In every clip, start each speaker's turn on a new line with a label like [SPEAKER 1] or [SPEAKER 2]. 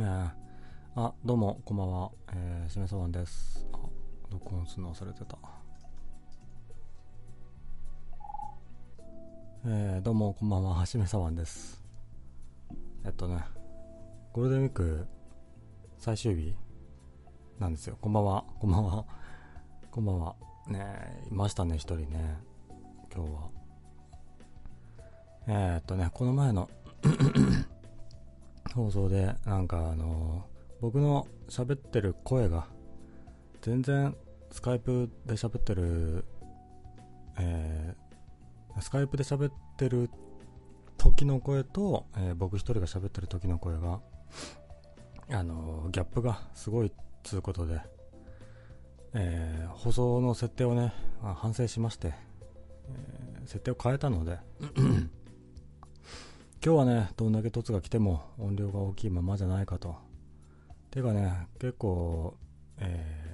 [SPEAKER 1] ねあ、どうも、こんばんは。え、しめさわんです。あ、録音するの忘れてた。えー、どうも、こんばんは。しめさわんです。えっとね、ゴールデンウィーク最終日なんですよ。こんばんは。こんばんは。こんばんは。ねいましたね、一人ね。今日は。えー、っとね、この前の放送で、なんかあの僕の喋ってる声が、全然スカイプで喋ってる、えー、スカイプで喋ってる時の声と、えー僕一人が喋ってる時の声が、あのギャップがすごいっつうことで、えー放送の設定をね、反省しまして、え設定を変えたので、今日はね、どんだけ凸が来ても音量が大きいままじゃないかと。てかね、結構、えー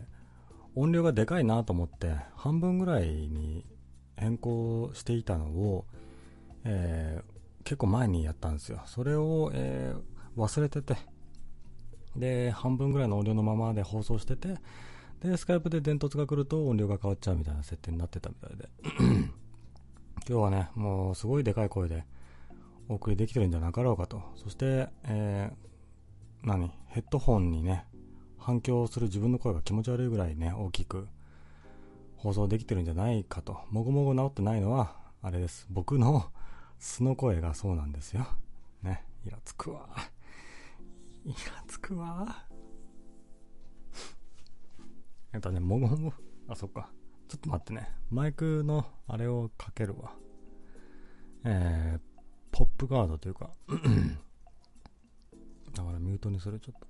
[SPEAKER 1] 音量がでかいなと思って、半分ぐらいに変更していたのを、えー結構前にやったんですよ。それを、えー忘れてて、で、半分ぐらいの音量のままで放送してて、で、スカイプで電突が来ると音量が変わっちゃうみたいな設定になってたみたいで。今日はね、もうすごいでかい声でお送りできてるんじゃなかろうかと。そして、えー何？ヘッドホンにね、反響する自分の声が気持ち悪いぐらいね、大きく放送できてるんじゃないかと。もごもご治ってないのは、あれです。僕の 素の声がそうなんですよ。ね、イラつくわ。イラつくわ。えっとね、もごもご、あ、そっか。ちょっと待ってね。マイクのあれをかけるわ。えー、ポップガードというか、だからミュートにする、ちょっと。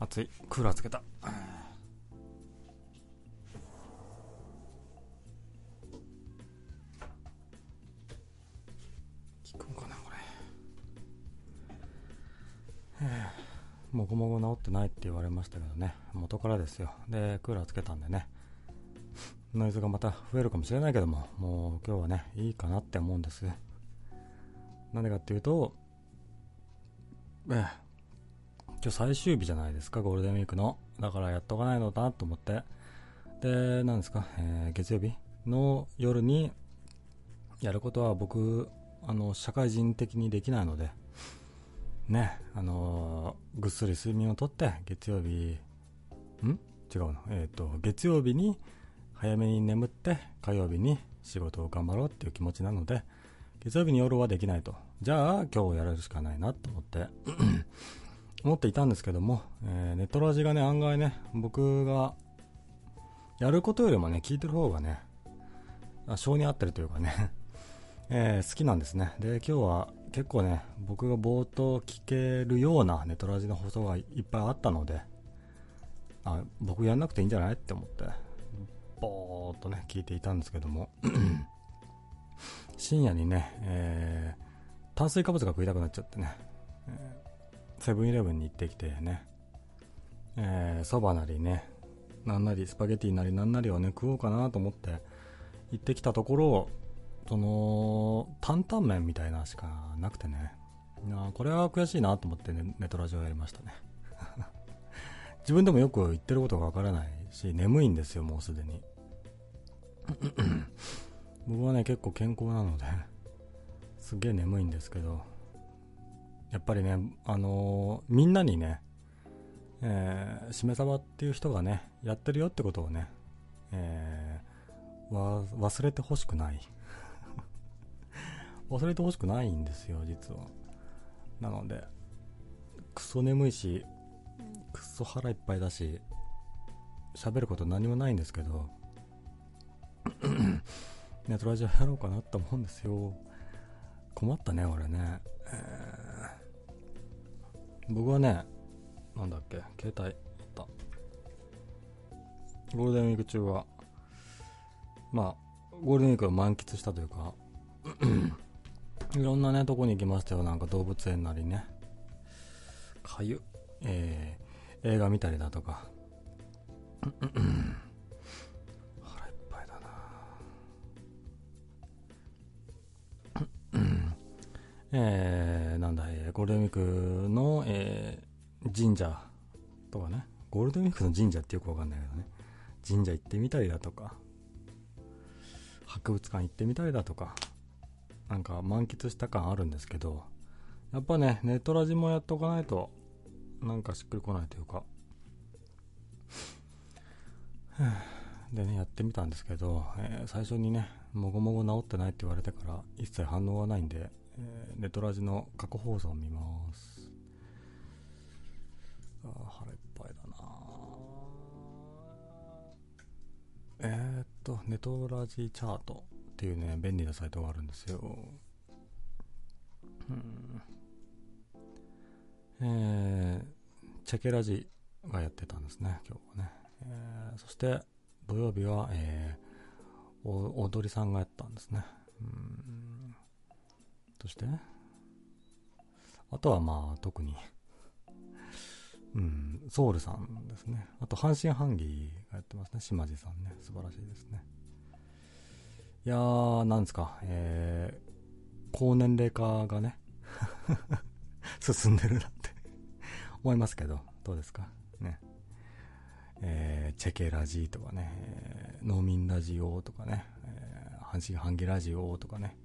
[SPEAKER 1] 暑い。クーラーつけた。効くんかな、これ。えーもごもご治ってないって言われましたけどね。元からですよ。で、クーラーつけたんでね。ノイズがまた増えるかもしれないけども、もう今日はね、いいかなって思うんです。なんでかっていうと、ええ今日最終日じゃないですか、ゴールデンウィークの。だからやっとかないのだと思って。で、なんですか、えー月曜日の夜にやることは僕、あの、社会人的にできないので、ね、あのぐっすり睡眠をとって、月曜日、ん？違うの。えっ、と、月曜日に早めに眠って、火曜日に仕事を頑張ろうっていう気持ちなので、月曜日に夜はできないと。じゃあ、今日やれるしかないなと思って、思っていたんですけども、えーネットラジがね、案外ね、僕がやることよりもね、聞いてる方がね、性に合ってるというかね、えー好きなんですね。で、今日は結構ね、僕が冒頭聞けるようなネトラジの放送がいっぱいあったので、あ、僕やんなくていいんじゃないって思って、ぼーっとね、聞いていたんですけども、深夜にね、えー炭水化物が食いたくなっちゃってね、セブンイレブンに行ってきてね、えーそばなりね、なんなりスパゲティなりなんなりをね、食おうかなと思って行ってきたところを、その、担々麺みたいなしかなくてね、なあこれは悔しいなと思ってね、ネトラジオやりましたね。自分でもよく言ってることがわからないし、眠いんですよ、もうすでに。僕はね、結構健康なので、すげえ眠いんですけど、やっぱりね、あのーみんなにね、えー、しめさばっていう人がね、やってるよってことをね、えー忘れてほしくない。忘れてほしくないんですよ、実は。なので、クソ眠いし、クソ腹いっぱいだし、喋ること何もないんですけど、ネットラジオやろうかなと思うんですよ。困ったね、俺ね。えー僕はね、なんだっけ、携帯、あった。ゴールデンウィーク中は、まあ、ゴールデンウィークを満喫したというか、いろんなね、とこに行きましたよ。なんか動物園なりね。かゆ。えー、映画見たりだとか。腹いっぱいだなえー、なんだ、えー、ゴールデンウィークの、えー、神社とかね。ゴールデンウィークの神社ってよくわかんないけどね。神社行ってみたりだとか。博物館行ってみたりだとか。なんか満喫した感あるんですけど、やっぱね、ネットラジもやっとかないと、なんかしっくりこないというか。でね、やってみたんですけど、えー、最初にね、もごもご治ってないって言われてから一切反応がないんで、えー、ネトラジの過去放送を見ます。あ腹いっぱいだなえー、っと、ネトラジチャートっていうね、便利なサイトがあるんですよ。うん。えー、チェケラジがやってたんですね、今日はね。えー、そして、土曜日は、えー、踊りさんがやったんですね。うん。そして、あとはまあ、特にうん、ソウルさんですね。あと、阪神阪義がやってますね。島地さんね。素晴らしいですね。いやー、なんですか、えー、高年齢化がね 進んでるなって 思いますけど、どうですか？ね。えー、チェケラジーとかね、えー、農民ラジオとかね、えー、阪神半義ラジオとかね、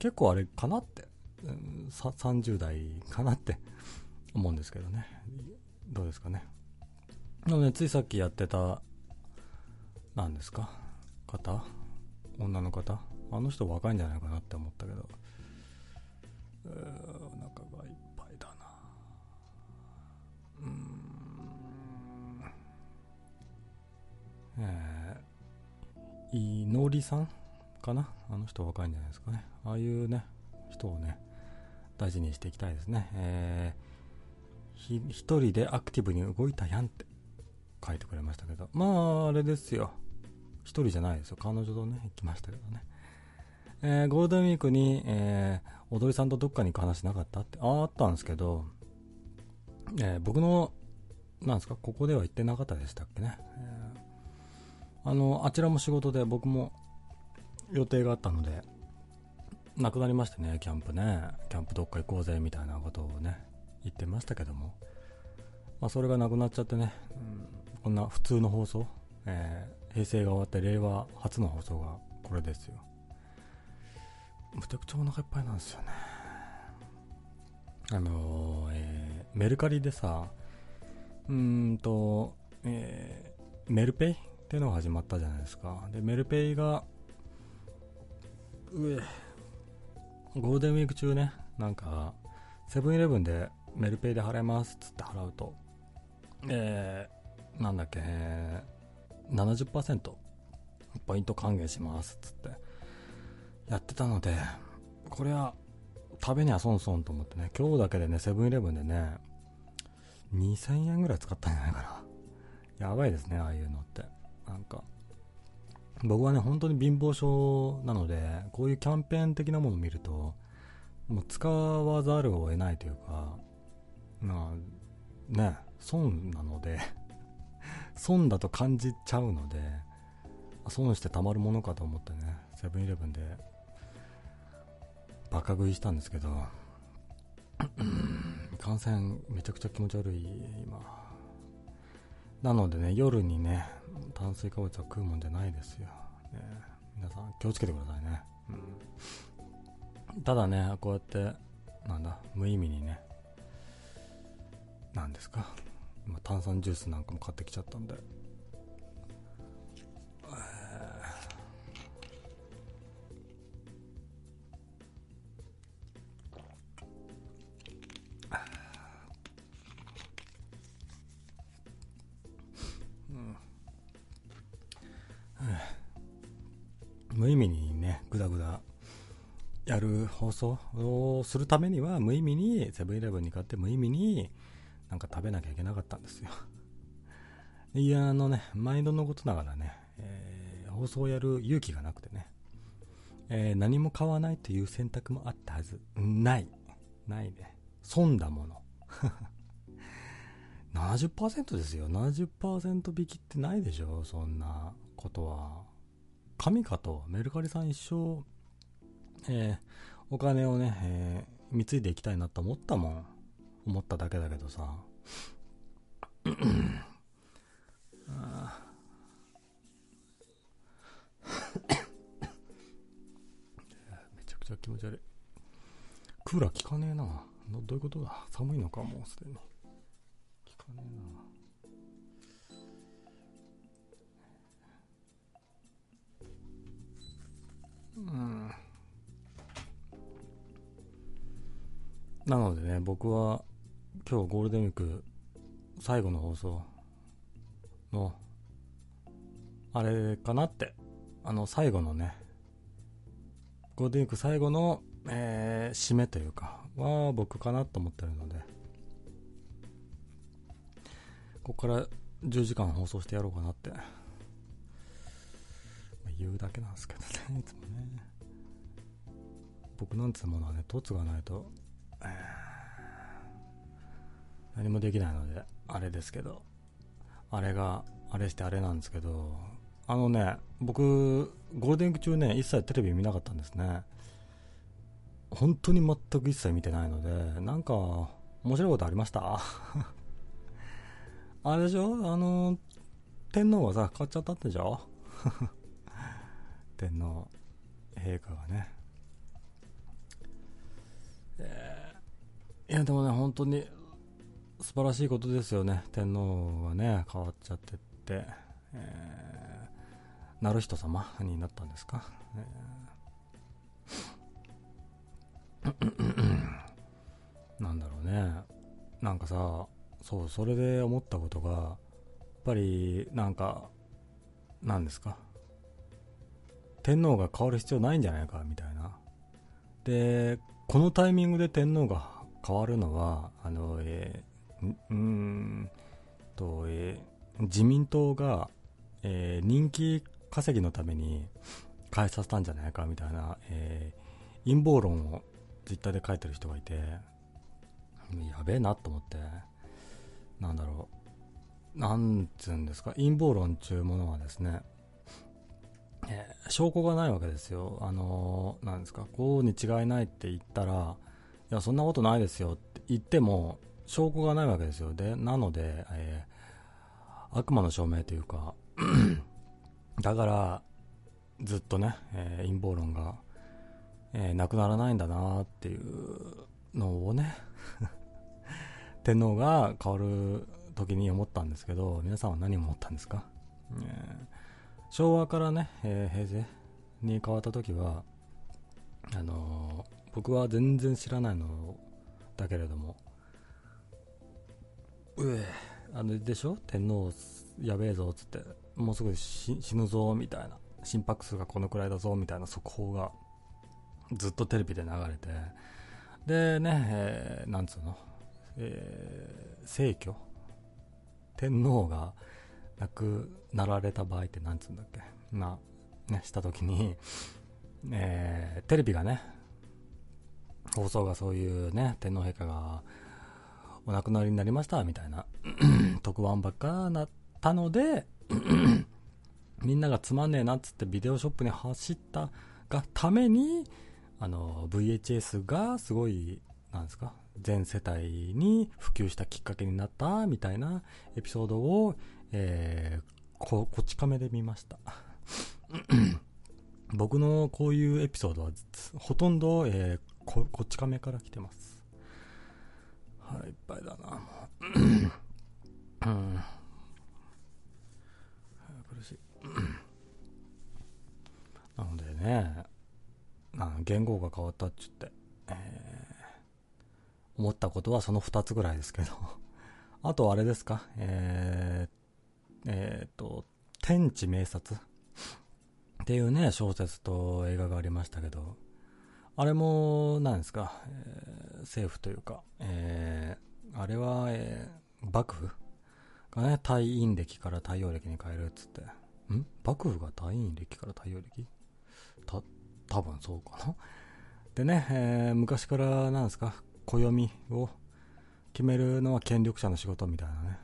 [SPEAKER 1] 結構あれかなって、うん、30代かなって 思うんですけどね。どうですかね？でもね、ついさっきやってた、何ですか？方？女の方？あの人若いんじゃないかなって思ったけど、えー、お腹がいっぱいだな。うん。えー、いのりさんかな？あの人若いんじゃないですかね。ああいうね人をね大事にしていきたいですね。えー、一人でアクティブに動いたやんって書いてくれましたけど。まああれですよ。一人じゃないですよ。彼女とね、行きましたけどね。えー、ゴールデンウィークに、えー、踊りさんとどっかに行く話なかったって、ああったんですけど、えー、僕の、なんですか、ここでは行ってなかったでしたっけね。えー、あの、あちらも仕事で僕も予定があったので、なくなりましてね、キャンプね。キャンプどっか行こうぜ、みたいなことをね、言ってましたけども。まあ、それがなくなっちゃってね、うん、こんな普通の放送、えー、平成が終わって令和初の放送がこれですよ。むちゃくちゃお腹いっぱいなんですよね。あのー、えー、メルカリでさうんと、えー、メルペイっていうのが始まったじゃないですか。でメルペイが上ゴールデンウィーク中ねなんかセブンイレブンでメルペイで払えますっつって払うと。えー、なんだっけ、えー70%ポイント還元しますっつって。やってたのでこれは食べには損損と思ってね。今日だけでねセブンイレブンでね2000円ぐらい使ったんじゃないかな。やばいですねああいうのって。なんか僕はね本当に貧乏症なのでこういうキャンペーン的なものを見るともう使わざるを得ないというかまあね損なので。損だと感じちゃうので損してたまるものかと思ってねセブンイレブンでバカ食いしたんですけど感染めちゃくちゃ気持ち悪い今。なのでね夜にね炭水化物は食うもんじゃないですよ、ね、皆さん気をつけてくださいね、うん、ただねこうやってなんだ無意味にね何ですか？今炭酸ジュースなんかも買ってきちゃったんで。無意味にね、ぐだぐだやる放送をするためには、無意味に、セブンイレブンに買って無意味に、なんか食べなきゃいけなかったんですよ いや、あのね、毎度のことながらね、えー、放送をやる勇気がなくてね、えー、何も買わないという選択もあったはず。ない。ないね。損だもの。70%ですよ。70%引きってないでしょそんなことは。神かと、メルカリさん一生、えー、お金をね、えー、貢いでいきたいなと思ったもん。思っただけだけどさ。めちゃくちゃ気持ち悪い。クーラー効かねえな。どういうことだ？寒いのかもうすでに。効かねえな。うん。なのでね、僕は今日ゴールデンウィーク最後の放送の、あれかなって、あの最後のね、ゴールデンウィーク最後の、えー、締めというか、は僕かなと思ってるので、ここから10時間放送してやろうかなって。ま言うだけなんですけどね、いつもね。僕なんつうものはね、凸がないと、えー、何もできないので、あれですけど、あれが、あれしてあれなんですけど、あのね、僕、ゴールデンウィーク中ね、一切テレビ見なかったんですね。本当に全く一切見てないので、なんか、面白いことありました？あれでしょ？あの、天皇がさ、変わっちゃったってでしょ？天皇陛下がね、えー、いやでもね本当に素晴らしいことですよね。天皇がね変わっちゃってって、えー、る人様になったんですか、えー、なんだろうね。なんかさそうそれで思ったことがやっぱりなんかなんですか？天皇が変わる必要ないんじゃないか？みたいな。でこのタイミングで天皇が変わるのはあの、えー、うんと、えー、自民党が、えー、人気稼ぎのために変えさせたんじゃないかみたいな、えー、陰謀論をツイッターで書いてる人がいてやべえなと思ってなんだろうなんつうんですか陰謀論っていうものはですねえー、証拠がないわけですよ。あのー、なんですか、こうに違いないって言ったら、いや、そんなことないですよって言っても、証拠がないわけですよ。で、なので、えー、悪魔の証明というか、だから、ずっとね、えー、陰謀論が、えー、なくならないんだなっていうのをね、天皇が変わる時に思ったんですけど、皆さんは何を思ったんですか、えー昭和からね、えー、平成に変わった時はあの、僕は全然知らないのだけれどもうえ。あのでしょ？天皇やべえぞっつってもうすぐ死ぬぞみたいな。心拍数がこのくらいだぞみたいな速報がずっとテレビで流れて。でね、えー、なんつうの、えー、逝去？天皇が亡くなられた場合って何つうんだっけ？ま、ね、した時に、えー、テレビがね、放送がそういうね、天皇陛下がお亡くなりになりましたみたいな 特番ばっかなったので みんながつまんねえなっつってビデオショップに走ったがためにあの VHS がすごいなんですか全世帯に普及したきっかけになったみたいなエピソードをえー、こ、こち亀で見ました。僕のこういうエピソードは、ほとんど、えー、こ、こち亀から来てます。腹いっぱいだな、もう。うん。苦しい。な。のでね、言語が変わったっちゅって、えー、思ったことはその2つぐらいですけどあとあれですか、えー、えっ、と、天地明察っていうね、小説と映画がありましたけど、あれも、何ですか、えー、政府というか、えー、あれは、えー、幕府？がね、太陰暦から太陽暦に変えるっつって、ん？幕府が太陰暦から太陽暦た、多分そうかな。でね、えー、昔からなんですか、暦を決めるのは権力者の仕事みたいなね、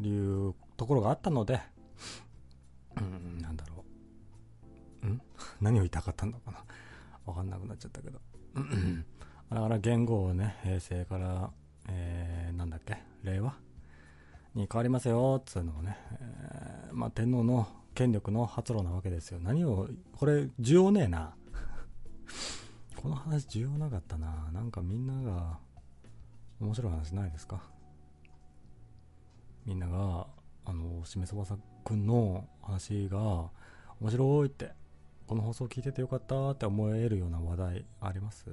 [SPEAKER 1] いうところがあったので、うん、なんだろう。ん？何を言いたかったのかな。わかんなくなっちゃったけど。だから言語をね、平成から、えー、なんだっけ、令和？に変わりますよ、っつうのをね、えー、まあ、天皇の権力の発露なわけですよ。何を、これ、需要ねえな。この話需要なかったな。なんかみんなが、面白い話ないですか？みんなが、あの、しめそばさくんの話が、面白いって、この放送聞いててよかったって思えるような話題あります？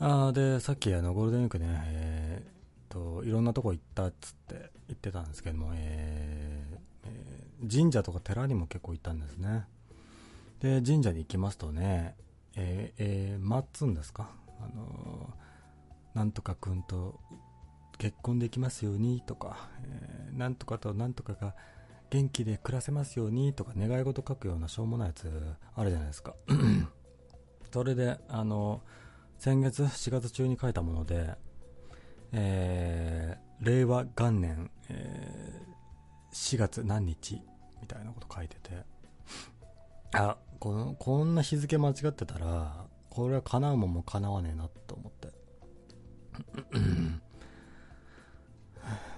[SPEAKER 1] ああでさっきあのゴールデンウィークね、えー、といろんなとこ行ったっつって言ってたんですけども、えーえー、神社とか寺にも結構行ったんですね。で神社に行きますとね、えーえー、待つんですか、あのー、なんとか君と結婚できますようにとか、えー、なんとかとなんとかが元気で暮らせますようにとか願い事書くようなしょうもないやつあるじゃないですか。それであの先月4月中に書いたもので、えー、令和元年、えー、4月何日みたいなこと書いてて。あこのこんな日付間違ってたらこれは叶うもんも叶わねえなと思って。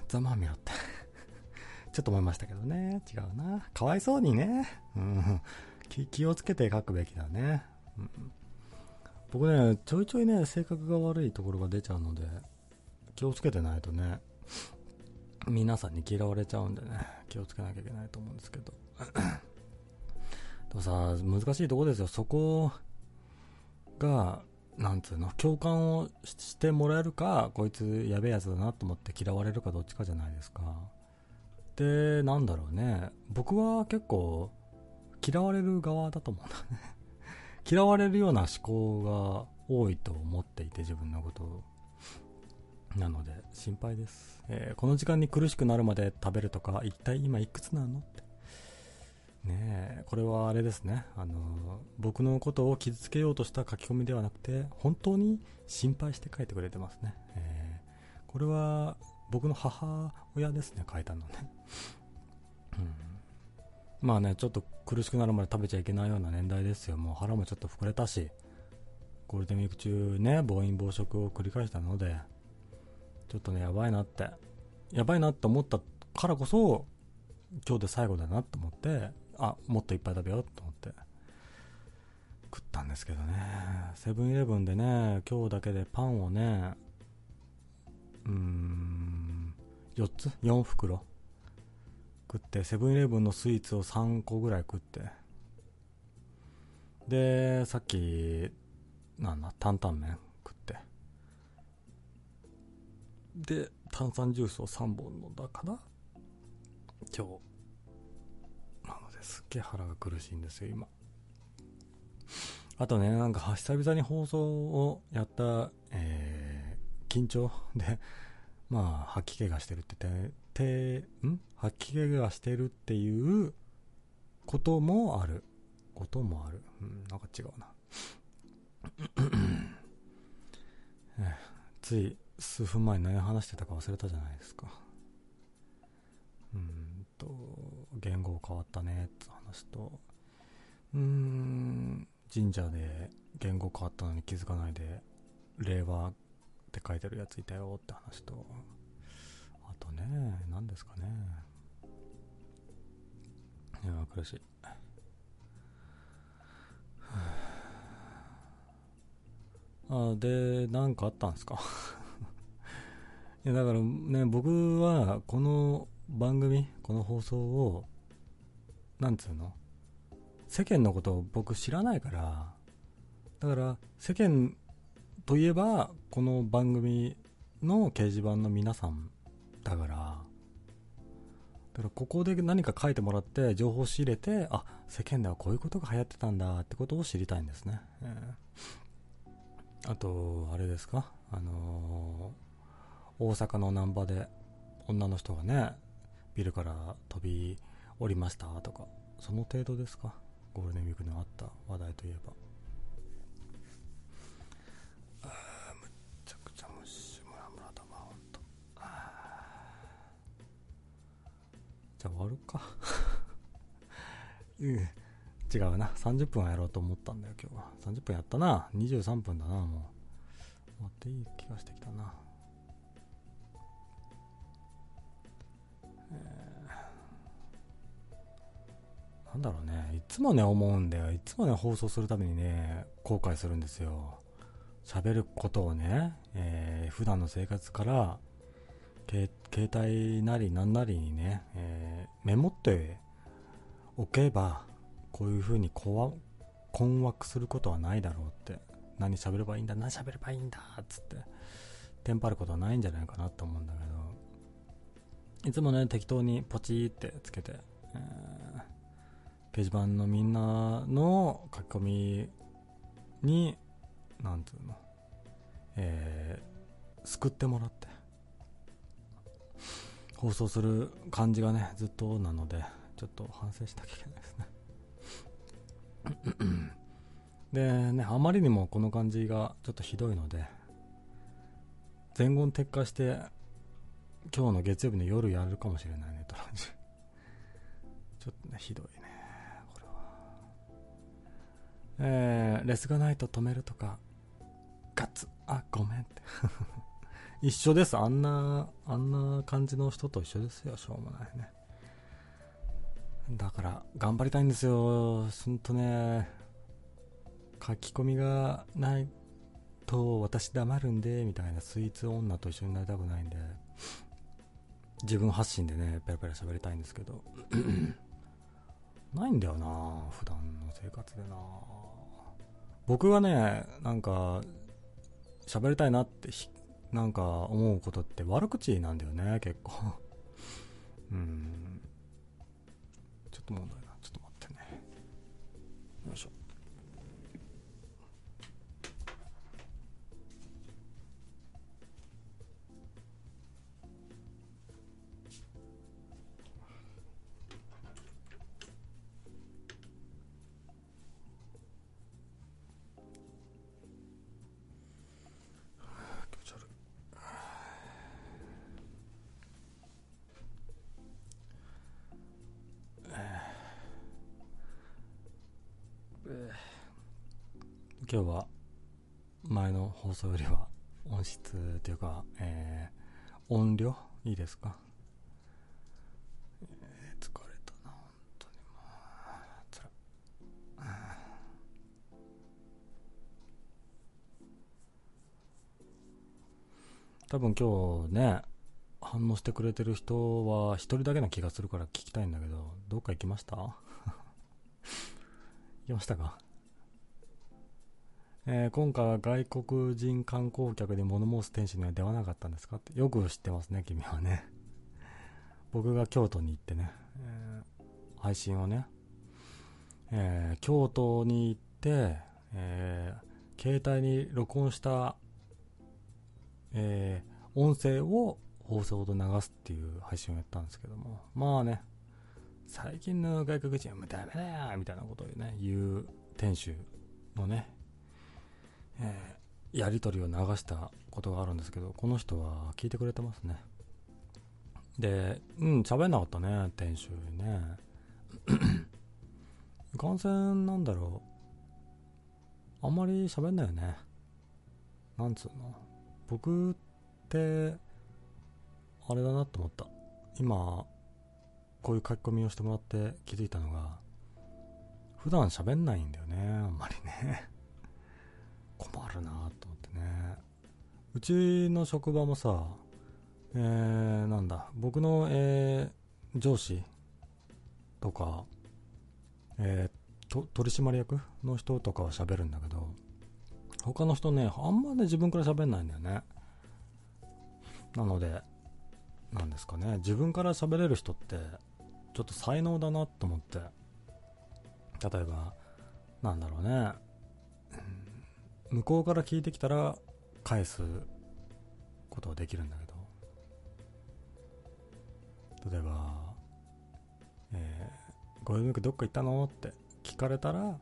[SPEAKER 1] ざまみろって ちょっと思いましたけどね。違うな。かわいそうにね。うん。気気をつけて書くべきだね。うん、僕ね、ちょいちょいね、性格が悪いところが出ちゃうので、気をつけてないとね、皆さんに嫌われちゃうんでね、気をつけなきゃいけないと思うんですけど。でもさ、難しいとこですよ。そこが、なんつうの、共感をしてもらえるか、こいつやべえやつだなと思って嫌われるかどっちかじゃないですか。で、なんだろうね。僕は結構、嫌われる側だと思うんだね 嫌われるような思考が多いと思っていて、自分のことを。なので、心配です。えー、この時間に苦しくなるまで食べるとか、一体今いくつなのって。ねえ、これはあれですね。あの、僕のことを傷つけようとした書き込みではなくて、本当に心配して書いてくれてますね。えー、これは、僕の母親ですね、書いたのね。うん。まあね、ちょっと苦しくなるまで食べちゃいけないような年代ですよ。もう腹もちょっと膨れたし、ゴールデンウィーク中ね、暴飲暴食を繰り返したので、ちょっとね、やばいなって、やばいなって思ったからこそ、今日で最後だなと思って、あ、もっといっぱい食べようと思って、食ったんですけどね、セブンイレブンでね、今日だけでパンをね、うーん、4つ ?4 袋？食って、セブンイレブンのスイーツを3個ぐらい食って、で、さっき、なんだ、担々麺食って、で、炭酸ジュースを3本飲んだかな？今日。すっげえ腹が苦しいんですよ、今。あとね、なんか久々に放送をやった、えー緊張で、まあ、吐き気がしてるってて、てん？吐き気がしてるっていうこともある。こともある。うん、なんか違うな。つい数分前に何話してたか忘れたじゃないですか。うんと、言語変わったねって話と、うん、神社で言語変わったのに気づかないで、令和って書いてるやついたよって話と、あとね、何ですかね。いや、苦しい。あで、何かあったんですか？いや、だからね、僕はこの番組、この放送を、なんつうの？世間のことを僕知らないから、だから世間といえば、この番組の掲示板の皆さんだから、だからここで何か書いてもらって情報を仕入れて、あ、世間ではこういうことが流行ってたんだってことを知りたいんですね。えー、あと、あれですか？あの大阪の難波で女の人がねビルから飛び降りましたとかその程度ですか？ゴールデンウィークにあった話題といえば。じゃあ終わるか。うん。違うな。30分はやろうと思ったんだよ今日は。30分やったな。23分だなもう。終わっていい気がしてきたななんだろうね、いつもね、思うんだよ。いつもね、放送するためにね、後悔するんですよ。喋ることをね、えー、普段の生活から、携帯なりなんなりにね、えー、メモっておけば、こういう風に困惑することはないだろうって。何喋ればいいんだ、何喋ればいいんだ、っつって。テンパることはないんじゃないかなと思うんだけど、いつもね、適当にポチってつけて、えー掲示板のみんなの書き込みに、なんつうの、えー、救ってもらって、放送する感じがね、ずっとなので、ちょっと反省しなきゃいけないですね。でね、あまりにもこの感じがちょっとひどいので、全言撤回して、今日の月曜日の夜やるかもしれないね、トランジ。ちょっとね、ひどいえー、レスがないと止めるとか、ガッツ、あ、ごめんって。一緒です。あんな、あんな感じの人と一緒ですよ。しょうもないね。だから、頑張りたいんですよ。ほんとね、書き込みがないと私黙るんで、みたいなスイーツ女と一緒になりたくないんで、自分発信でね、ペラペラ喋りたいんですけど、ないんだよな普段の生活でな僕がね、なんか、喋りたいなって、なんか思うことって悪口なんだよね、結構。うん。ちょっと問題な。ちょっと待ってね。よいしょ。今日は前の放送よりは音質というか、えー、音量いいですか、えー、疲れたな本当にもうつら多分今日ね反応してくれてる人は一人だけな気がするから聞きたいんだけどどっか行きました？行きましたか？えー、今回は外国人観光客で物申す店主には出会わなかったんですか？ってよく知ってますね、君はね。僕が京都に行ってね、えー、配信をね、えー、京都に行って、え携帯に録音した、え音声を放送で流すっていう配信をやったんですけども、まあね、最近の外国人はもうダメだよみたいなことをね、言う店主のね、えー、やり取りを流したことがあるんですけど、この人は聞いてくれてますね。で、うん、喋んなかったね、店主ね。いかんせん、なんだろう。あんまり喋んないよね。なんつうの。僕って、あれだなと思った。今、こういう書き込みをしてもらって気づいたのが、普段喋んないんだよね、あんまりね。困るなと思ってね。うちの職場もさ、えー、なんだ、僕の、えー、上司とか、えー、取締役の人とかは喋るんだけど、他の人ね、あんまね、自分から喋んないんだよね。なので、なんですかね、自分から喋れる人って、ちょっと才能だなと思って、例えば、なんだろうね、向こうから聞いてきたら返すことはできるんだけど。例えば、えー、ゴールデンウィークどっか行ったの？って聞かれたら、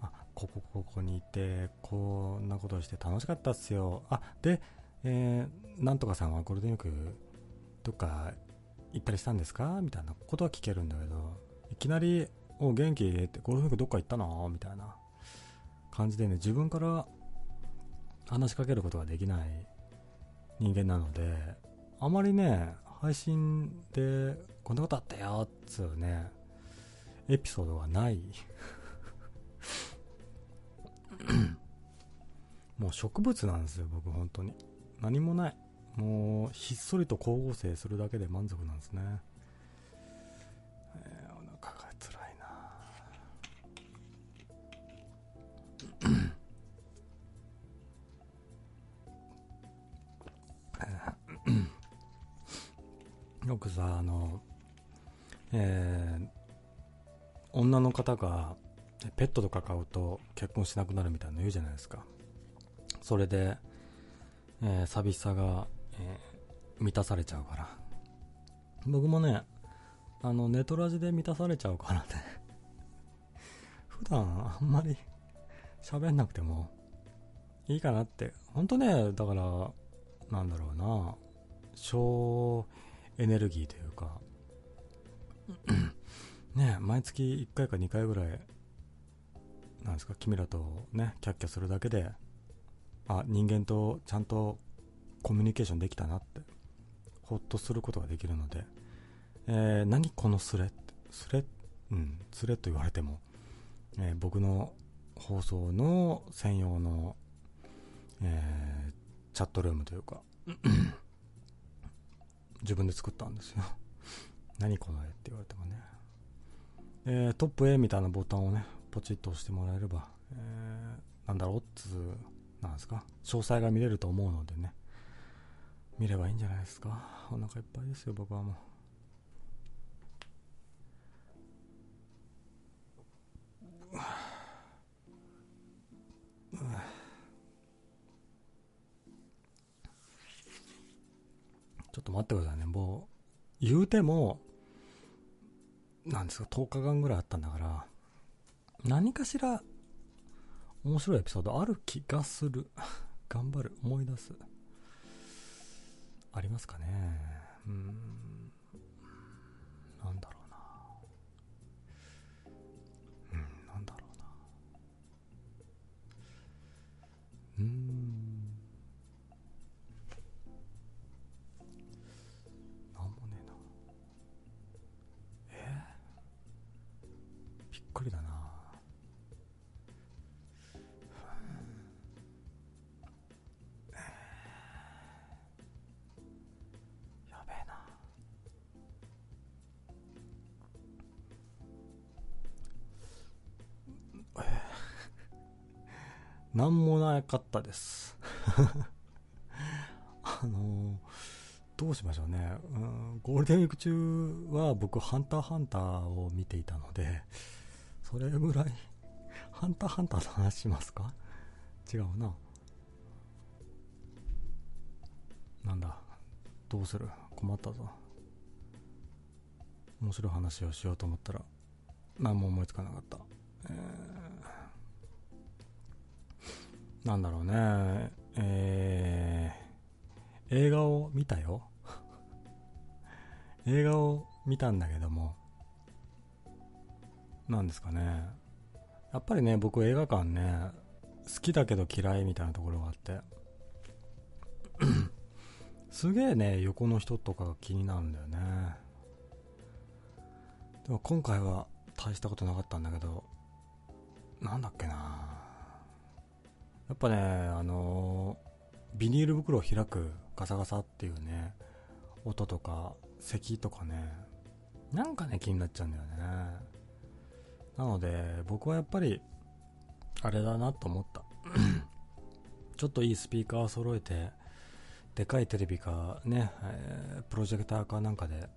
[SPEAKER 1] あ、ここここにいて、こんなことして楽しかったっすよ。あ、で、えー、なんとかさんはゴールデンウィークどっか行ったりしたんですか？みたいなことは聞けるんだけど、いきなり、お元気？ってゴールデンウィークどっか行ったの？みたいな感じでね、自分から話しかけることができない人間なので、あまりね、配信でこんなことあったよっつうね、エピソードがない もう植物なんですよ、僕本当に。何もない。もう、ひっそりと光合成するだけで満足なんですね。えー、女の方がペットとか飼うと結婚しなくなるみたいなの言うじゃないですか。それで、えー、寂しさが、えー、満たされちゃうから。僕もね、あの、ネトラジで満たされちゃうからね 普段あんまり喋んなくてもいいかなって。ほんとね、だから、なんだろうな、省エネルギーというかね、毎月1回か2回ぐらい、なんですか、君らとね、キャッキャするだけで、あ、人間とちゃんとコミュニケーションできたなって、ほっとすることができるので、えー、何このスレ？って、スレ？うん、スレと言われても、えー、僕の放送の専用の、えー、チャットルームというか、自分で作ったんですよ。何この絵？って言われてもね。えー、トップ A みたいなボタンをね、ポチッと押してもらえれば、えー、なんだろうっつう、なんですか、詳細が見れると思うのでね、見ればいいんじゃないですか？お腹いっぱいですよ、僕はもう。ちょっと待ってくださいね。もう、言うても、なんですか、10日間ぐらいあったんだから、何かしら、面白いエピソードある気がする。頑張る。思い出す。ありますかね。うん。なんなんもなかったです あの、どうしましょうね、うん、ゴールデンウィーク中は僕、ハンターハンターを見ていたので、それぐらい、ハンターハンターの話しますか？違うな。なんだ、どうする？困ったぞ。面白い話をしようと思ったら、何も思いつかなかった。えー、なんだろうね、えー、映画を見たよ。映画を見たんだけども、なんですかね。やっぱりね、僕映画館ね、好きだけど嫌いみたいなところがあって。すげえね、横の人とかが気になるんだよね。でも今回は大したことなかったんだけど、なんだっけなやっぱね、あのー、ビニール袋を開くガサガサっていうね、音とか、咳とかね、なんかね、気になっちゃうんだよね。なので、僕はやっぱり、あれだなと思った。ちょっといいスピーカーを揃えて、でかいテレビかね、えー、プロジェクターかなんかで、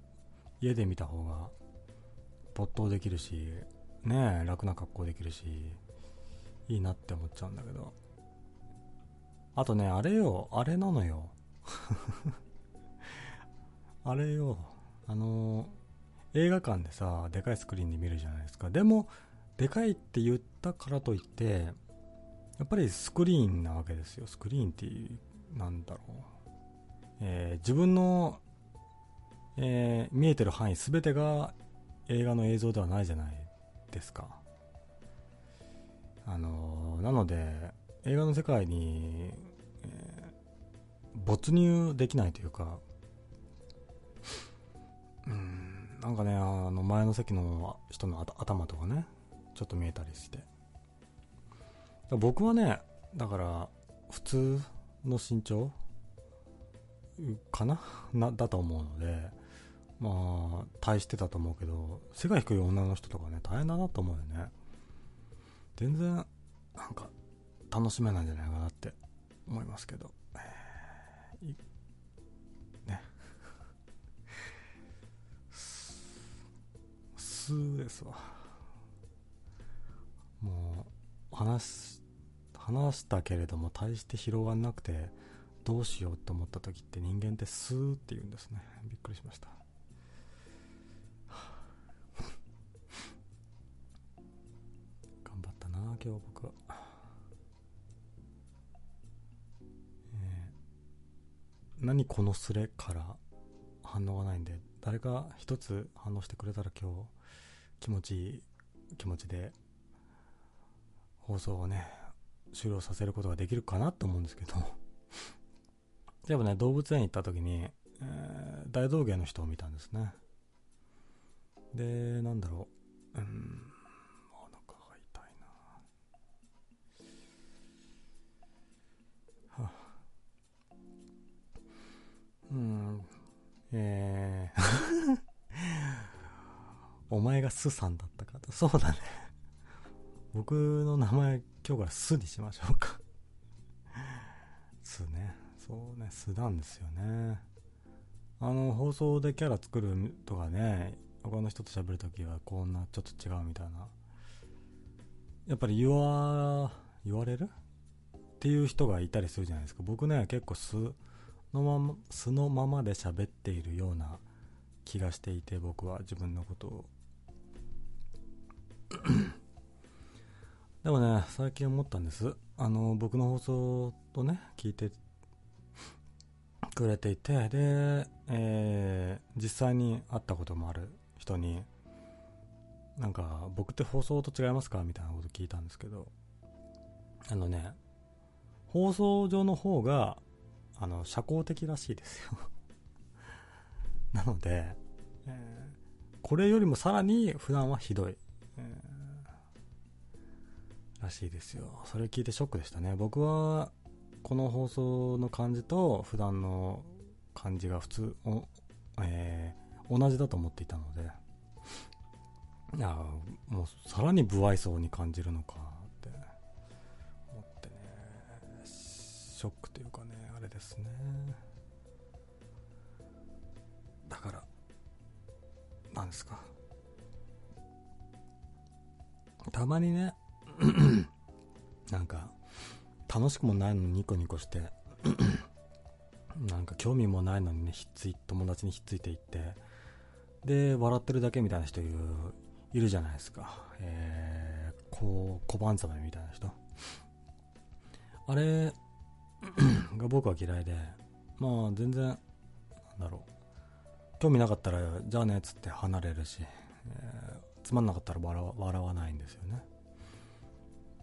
[SPEAKER 1] 家で見た方が、没頭できるし、ね楽な格好できるし、いいなって思っちゃうんだけど。あとね、あれよ、あれなのよ。あれよ、あの映画館でさでかいスクリーンで見るじゃないですか。でもでかいって言ったからといってやっぱりスクリーンなわけですよ。スクリーンってなんだろう、えー、自分の、えー、見えてる範囲全てが映画の映像ではないじゃないですか。あのー、なので映画の世界に、没入できないというかうんなんかねあの前の席の人の頭とかねちょっと見えたりして。僕はねだから普通の身長かな？なだと思うのでまあ大してたと思うけど背が低い女の人とかね大変だなと思うよね。全然なんか楽しめないんじゃないかなって思いますけど、えー、ね。すーですわ。もう話話したけれども大して広がんなくてどうしようと思った時って人間ってスーって言うんですね。びっくりしました。頑張ったな今日僕は、何このスレから反応がないんで誰か一つ反応してくれたら今日気持ちいい気持ちで放送をね、終了させることができるかなと思うんですけど。でもね、動物園行った時に、えー、大道芸の人を見たんですね。で、なんだろう、うん、うん、えー お前がスさんだったかと。そうだね僕の名前今日からスにしましょうかスね。そうね、スなんですよね。あの、放送でキャラ作るとかね、他の人と喋るときはこんなちょっと違うみたいな。やっぱり言わ、言われる？っていう人がいたりするじゃないですか。僕ね、結構素のまま、素のままで喋っているような気がしていて、僕は自分のことを。でもね、最近思ったんです。あの、僕の放送とね、聞いてくれていて、で、えー、実際に会ったこともある人に、なんか、僕って放送と違いますか？みたいなこと聞いたんですけど、あのね、放送上の方が、あの、社交的らしいですよ。なので、えー、これよりもさらに普段はひどい。えー。らしいですよ。それ聞いてショックでしたね。僕はこの放送の感じと普段の感じが普通えー、同じだと思っていたので。いやもうさらに不愛想に感じるのかって思ってね。ショックというかね。あれですねだからなんですかたまにね なんか、楽しくもないのにニコニコして なんか興味もないのにね、ひっつい、友達にひっついていって、で、笑ってるだけみたいな人いる、いるじゃないですか。えー、こう、小判ザメみたいな人。あれ が僕は嫌いで、まあ全然、なんだろう。興味なかったら、じゃあねっつって離れるし、えー、つまんなかったら笑わないんですよね。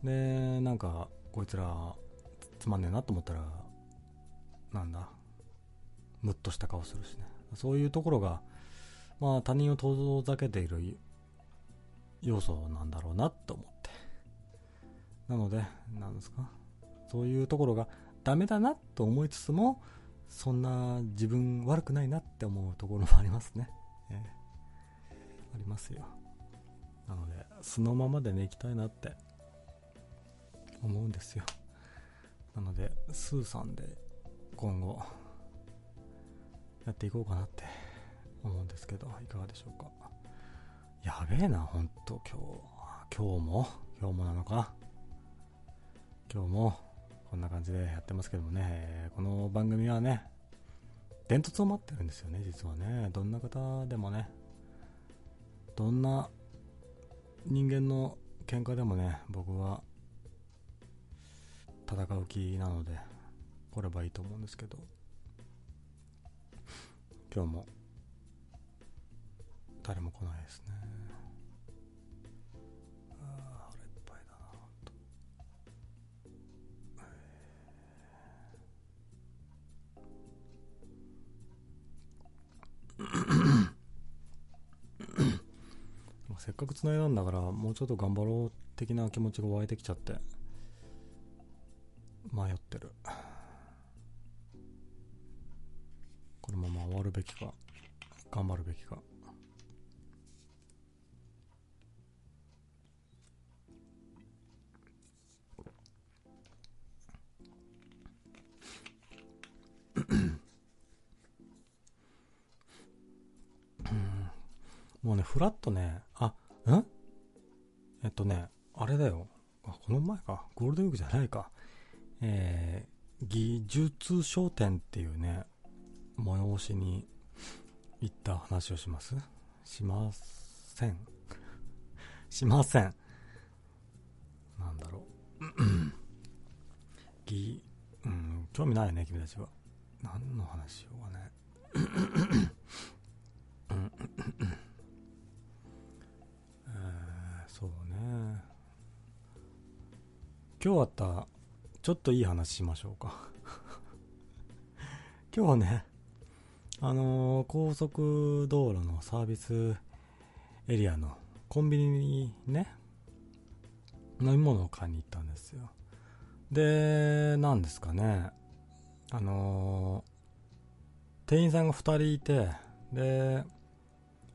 [SPEAKER 1] でなんかこいつらつまんねえなと思ったらなんだムッとした顔するしねそういうところがまあ他人を遠ざけている要素なんだろうなと思ってなのでなんですか？そういうところがダメだなと思いつつもそんな自分悪くないなって思うところもありますね、えー、ありますよ。なので素のままでね行きたいなって思うんですよ。なのでスーさんで今後やっていこうかなって思うんですけどいかがでしょうか。やべえなほんと今日今日も？今日もなのか？今日もこんな感じでやってますけどもねこの番組はね伝突を待ってるんですよね、実はね。どんな方でもね、どんな人間の喧嘩でもね、僕は戦う気なので、来ればいいと思うんですけど、今日も誰も来ないですね。せっかく繋いだんだからもうちょっと頑張ろう的な気持ちが湧いてきちゃって迷ってる。このまま終わるべきか頑張るべきか。もうね、フラッとね、んえっとね、あれだよ。あ、この前か。ゴールデンウィークじゃないか。えー、技術商店っていうね、催しに行った話をします？しません。しません。なんだろう。ぎ、うん、興味ないよね、君たちは。何の話しようかね。ね。今日あったちょっといい話しましょうか 今日はね、あのー、高速道路のサービスエリアのコンビニにね、飲み物を買いに行ったんですよ。で、なんですかね、あのー、店員さんが2人いて、で、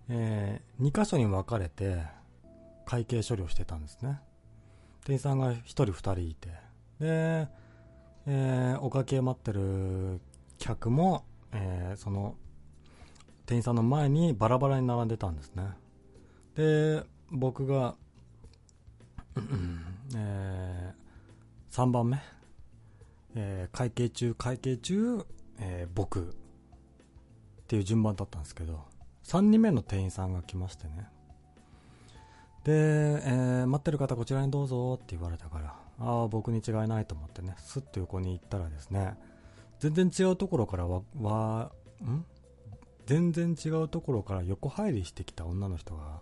[SPEAKER 1] えー、2箇所に分かれて会計処理をしてたんですね。店員さんが1人2人いて、で、えー、お会計待ってる客も、えー、その、店員さんの前にバラバラに並んでたんですね。で、僕が、えー、3番目、えー、会計中、会計中、えー、僕っていう順番だったんですけど、3人目の店員さんが来ましてね。で、えー、待ってる方こちらにどうぞって言われたから、ああ、僕に違いないと思ってね、スッと横に行ったらですね、全然違うところからわ、わ、ん？全然違うところから横入りしてきた女の人が、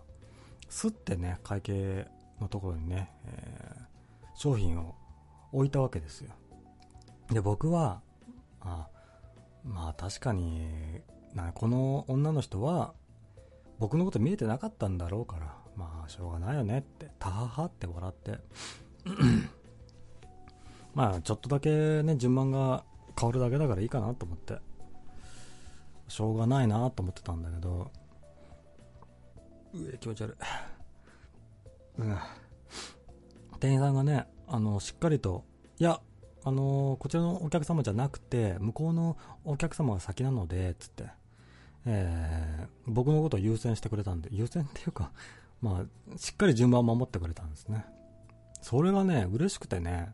[SPEAKER 1] スッてね、会計のところにね、えー、商品を置いたわけですよ。で、僕は、あまあ確かに、なこの女の人は、僕のこと見えてなかったんだろうから、まあしょうがないよねって、たははって笑って まあ、ちょっとだけね、順番が変わるだけだからいいかなと思って、しょうがないなと思ってたんだけど、うえ、気持ち悪い。うん。店員さんがね、あの、しっかりと、いや、あのこちらのお客様じゃなくて、向こうのお客様が先なので、つって、えー、僕のことを優先してくれたんで、優先っていうか、まあ、しっかり順番を守ってくれたんですね。それがね、嬉しくてね、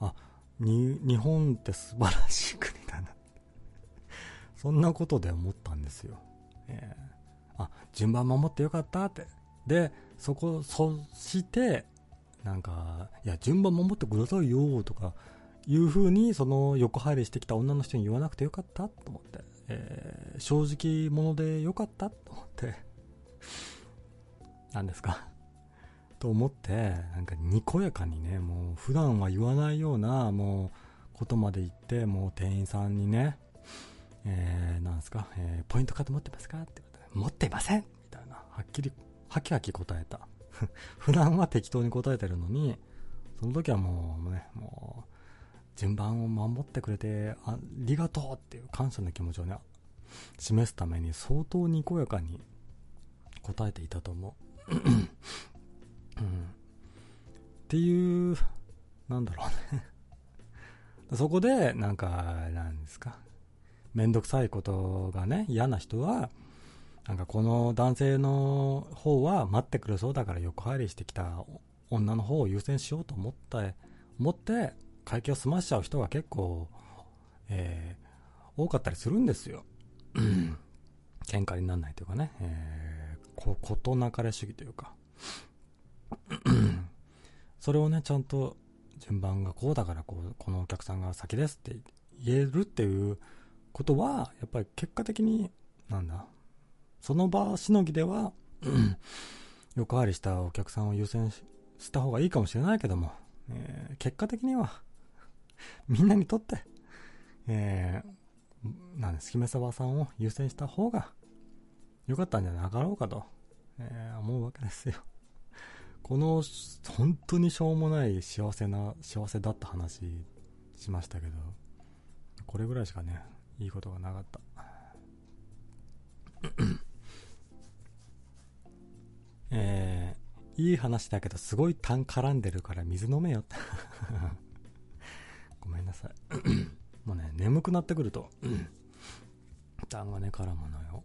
[SPEAKER 1] あ、に、日本って素晴らしい国だな。そんなことで思ったんですよ。えー、あ、順番守ってよかったって。で、そこ、そして、なんか、いや、順番守ってくださいよとか、いう風に、その横入りしてきた女の人に言わなくてよかったと思って、えー、正直者でよかったと思って、何ですか？と思って、なんかにこやかにね、もう普段は言わないような、もう、ことまで言って、もう店員さんにね、えー、なんですか、えー、ポイントカード持ってますか？って言われて、持っていませんみたいな、はっきり、はきはき答えた。普段は適当に答えてるのに、その時はもうね、もう、順番を守ってくれてありがとうっていう感謝の気持ちをね、示すために相当にこやかに答えていたと思う。うん。っていう、なんだろうねそこで、なんか、なんですか。めんどくさいことがね、嫌な人は、なんかこの男性の方は待ってくれそうだから横入りしてきた女の方を優先しようと思って、思って会計を済ましちゃう人が結構、えー、多かったりするんですよ。喧嘩にならないというかね、え、こ、ことなかれ主義というか、それをね、ちゃんと順番がこうだからこう、このお客さんが先ですって言えるっていうことは、やっぱり結果的に、なんだ、その場しのぎでは、横張りしたお客さんを優先した方がいいかもしれないけども、えー、結果的には、みんなにとって、えー、なんです、姫沢さんを優先した方が良かったんじゃなかろうかと、えー、思うわけですよ。この、本当にしょうもない幸せな、幸せだった話しましたけど、これぐらいしかね、いいことがなかった。えー、いい話だけどすごい痰絡んでるから水飲めよって ごめんなさい もうね眠くなってくると 痰がね絡むのよ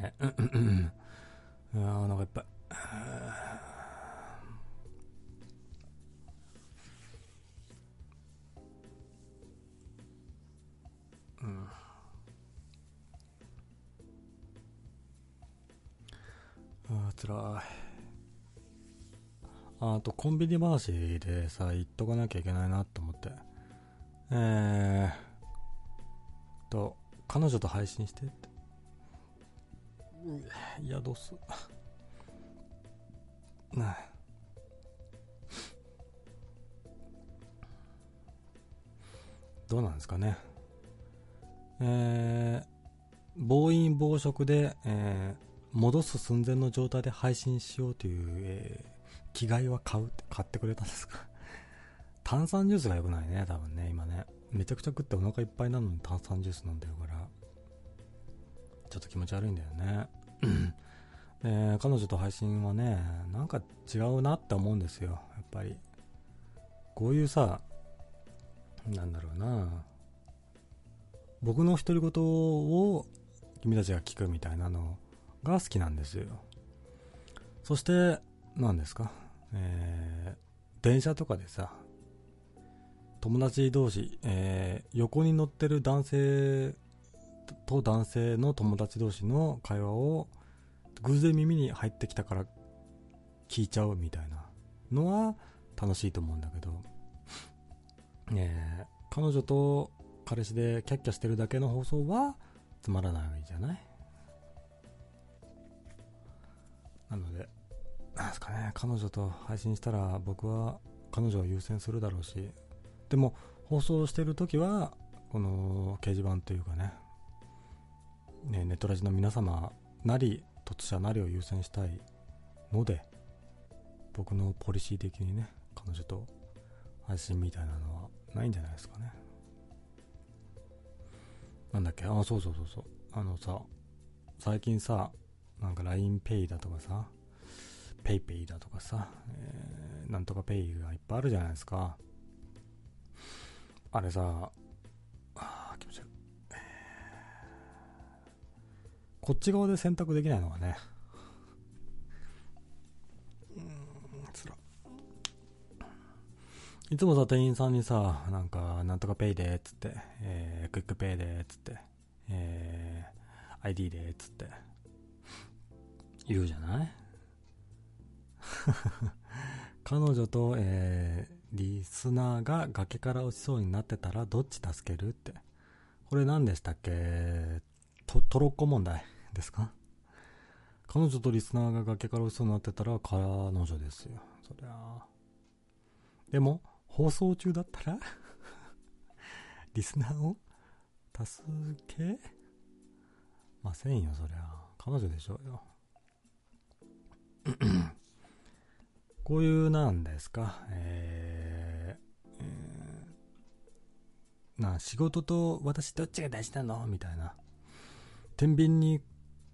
[SPEAKER 1] ねえ、うん、うん、あお腹いっぱい。うん。あつらい。あと、コンビニ話でさ、言っとかなきゃいけないなと思って。えー、と、彼女と配信してって。いや、どうす。などうなんですかね。えー、暴飲暴食で、えー、戻す寸前の状態で配信しようという、えー、着替えは買う買ってくれたんですか炭酸ジュースが良くないね、多分ね、今ね。めちゃくちゃ食ってお腹いっぱいなのに炭酸ジュース飲んでるから。ちょっと気持ち悪いんだよね。で、彼女と配信はね、なんか違うなって思うんですよ、やっぱり。こういうさ、なんだろうな、僕の独り言を君たちが聞くみたいなのが好きなんですよ。そして、何ですか、えー、電車とかでさ、友達同士、えー、横に乗ってる男性と男性の友達同士の会話を偶然耳に入ってきたから聞いちゃうみたいなのは楽しいと思うんだけど、え、彼女と彼氏でキャッキャしてるだけの放送はつまらないじゃない？なので、なんですかね、彼女と配信したら僕は彼女を優先するだろうし、でも放送してる時は、この掲示板というかね、ね、ネットラジの皆様なり、突者なりを優先したいので、僕のポリシー的にね、彼女と配信みたいなのはないんじゃないですかね。なんだっけ？あ、そうそうそうそう。あのさ、最近さ、なんか LINEPay だとかさ、PayPay だとかさ、えー、なんとか Pay がいっぱいあるじゃないですか。あれさ、こっち側で選択できないのがね。うん、つら。いつもさ、店員さんにさ、なんか、なんとかペイで、つって、えー、 QUICPay で、つって、えー、 iD で、つって、言うじゃない？彼女と、えー、リスナーが崖から落ちそうになってたらどっち助けるって。これ何でしたっけ？と、トロッコ問題ですか？彼女とリスナーが崖から落ちそうになってたら彼女ですよ。そりゃでも、放送中だったら？リスナーを助けませんよ、そりゃ。彼女でしょうよ。こういうなんですか、えー、えー、な、仕事と私どっちが大事なの？みたいな。天秤に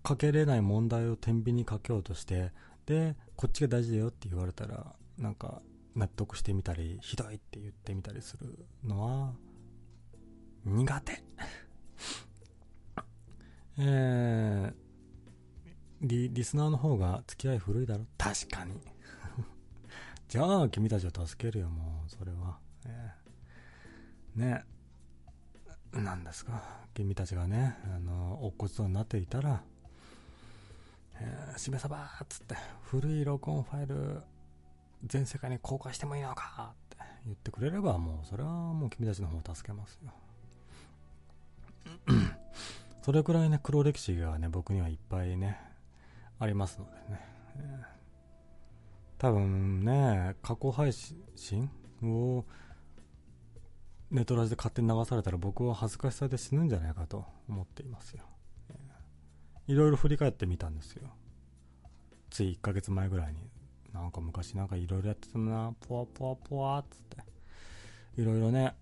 [SPEAKER 1] かけれない問題を天秤にかけようとして、で、こっちが大事だよって言われたら、なんか、納得してみたり、ひどいって言ってみたりするのは、苦手。えー、リ、リスナーの方が付き合い古いだろ確かに。じゃあ、君たちを助けるよ、もう、それは。えー、ね。なんですか。君たちがね、あの、落っこちそうなっていたら、えー、しめさばっつって、古い録音ファイル、全世界に公開してもいいのかって言ってくれれば、もう、それはもう君たちの方を助けますよ。それくらいね、黒歴史がね、僕にはいっぱいね、ありますのでね。えー、多分ね、過去配信を、ネトラジで勝手に流されたら僕は恥ずかしさで死ぬんじゃないかと思っていますよ。いろいろ振り返ってみたんですよ。つい1ヶ月前ぐらいに。なんか昔なんかいろいろやってたな、ポワポワポワっつって。いろいろね、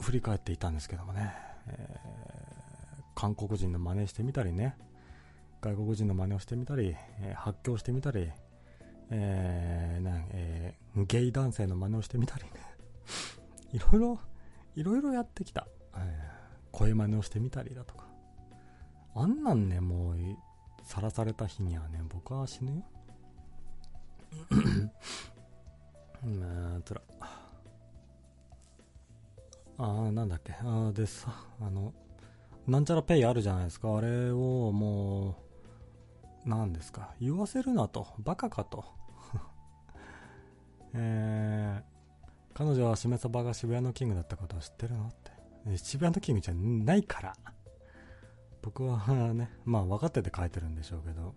[SPEAKER 1] 振り返っていたんですけどもね。えー、韓国人の真似してみたりね。外国人の真似をしてみたり、えー、発狂してみたり、えー、なんえー、ゲイ男性の真似をしてみたりね。いろいろ、いろいろやってきた。えー、声真似をしてみたりだとか。あんなんね、もう、さらされた日にはね、僕は死ぬよ。まあ、つら。ああ、なんだっけ。ああ、でさ、あの、なんちゃらペイあるじゃないですか。あれをもう、なんですか。言わせるなと。バカかと。えー、彼女はしめ鯖が渋谷のキングだったことを知ってるのって。渋谷のキングじゃないから。僕はね、まあ分かってて書いてるんでしょうけど、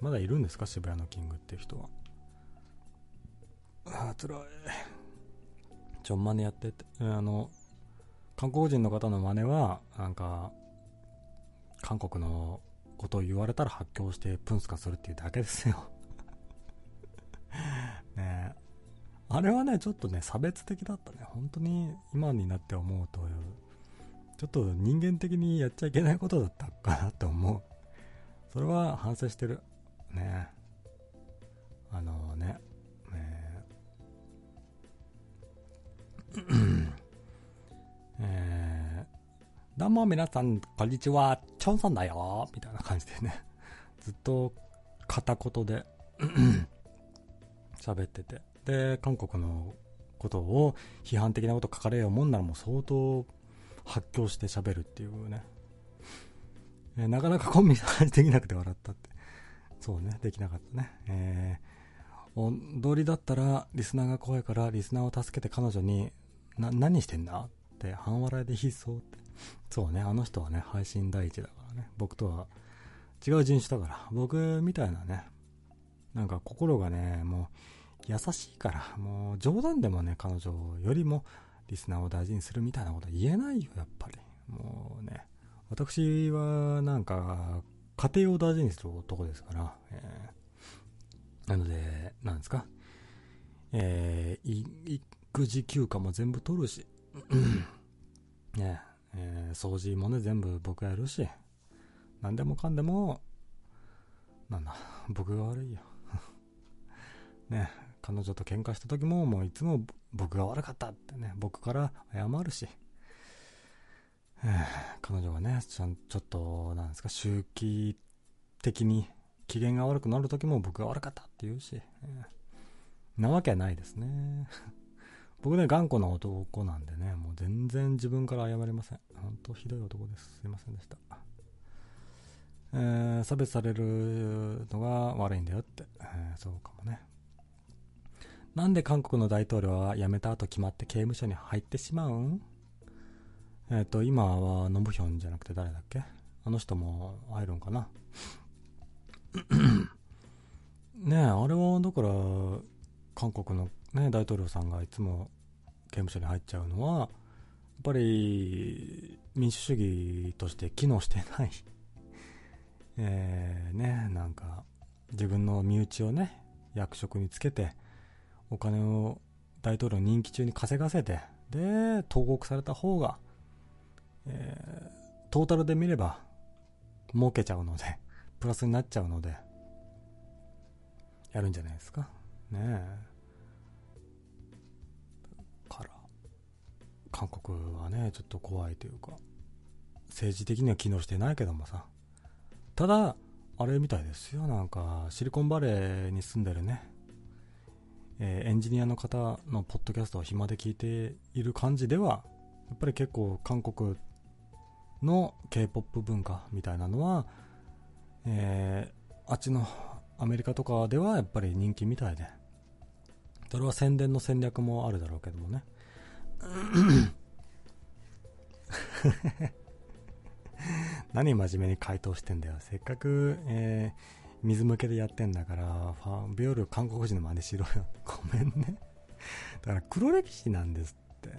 [SPEAKER 1] まだいるんですか？渋谷のキングっていう人は。ああ、辛い。ちょ、真似やってて。あの、韓国人の方の真似は、なんか、韓国のことを言われたら発狂してプンスカするっていうだけですよ ねあれはね、ちょっとね、差別的だったね。本当に今になって思うという、ちょっと人間的にやっちゃいけないことだったかなと思う。それは反省してる。ねあのね、えーえー、どうも皆さん、こんにちは、チョンソンだよみたいな感じでね、ずっと片言で 喋ってて。で、韓国のことを批判的なこと書かれようもんならもう相当発狂して喋るっていうね。えー、なかなかコンビニできなくて笑ったって。そうね、できなかったね。えー、踊りだったらリスナーが怖いからリスナーを助けて彼女に、な、何してんだって半笑いで悲壮って。そうね、あの人はね、配信第一だからね。僕とは違う人種だから。僕みたいなね、なんか心がね、もう優しいから、もう冗談でもね、彼女よりもリスナーを大事にするみたいなことは言えないよ、やっぱり。もうね。私は、なんか、家庭を大事にする男ですから、えー、なので、なんですか？えー、育児休暇も全部取るし、ね、えー、掃除もね、全部僕がやるし、何でもかんでも、なんだ、僕が悪いよ。ね、彼女と喧嘩した時も、もういつも僕が悪かったってね、僕から謝るし、彼女がね、ちゃん、ちょっと、なんですか、周期的に機嫌が悪くなる時も僕が悪かったって言うし、なわけないですね。僕ね、頑固な男なんでね、もう全然自分から謝りません。本当ひどい男です。すいませんでした。えー、差別されるのが悪いんだよって、えー、そうかもね。なんで韓国の大統領は辞めた後決まって刑務所に入ってしまうん？えっ、ー、と、今はノブヒョンじゃなくて誰だっけ？あの人も入るんかな？ねえ、あれはだから、韓国のね、大統領さんがいつも刑務所に入っちゃうのは、やっぱり民主主義として機能してない。えー、ね、なんか自分の身内をね、役職につけて、お金を大統領任期中に稼がせて、で、投獄された方が、えー、トータルで見れば、儲けちゃうので、プラスになっちゃうので、やるんじゃないですか。ねえ。から、韓国はね、ちょっと怖いというか、政治的には機能してないけどもさ。ただ、あれみたいですよ。なんか、シリコンバレーに住んでるね、えー、エンジニアの方のポッドキャストを暇で聞いている感じでは、やっぱり結構韓国の K-POP 文化みたいなのは、えー、あっちのアメリカとかではやっぱり人気みたいで、それは宣伝の戦略もあるだろうけどもね。何真面目に回答してんだよ。せっかく、えー、水向けでやってんだから、ファンビオル韓国人の真似しろよ。ごめんね。だから黒歴史なんですって。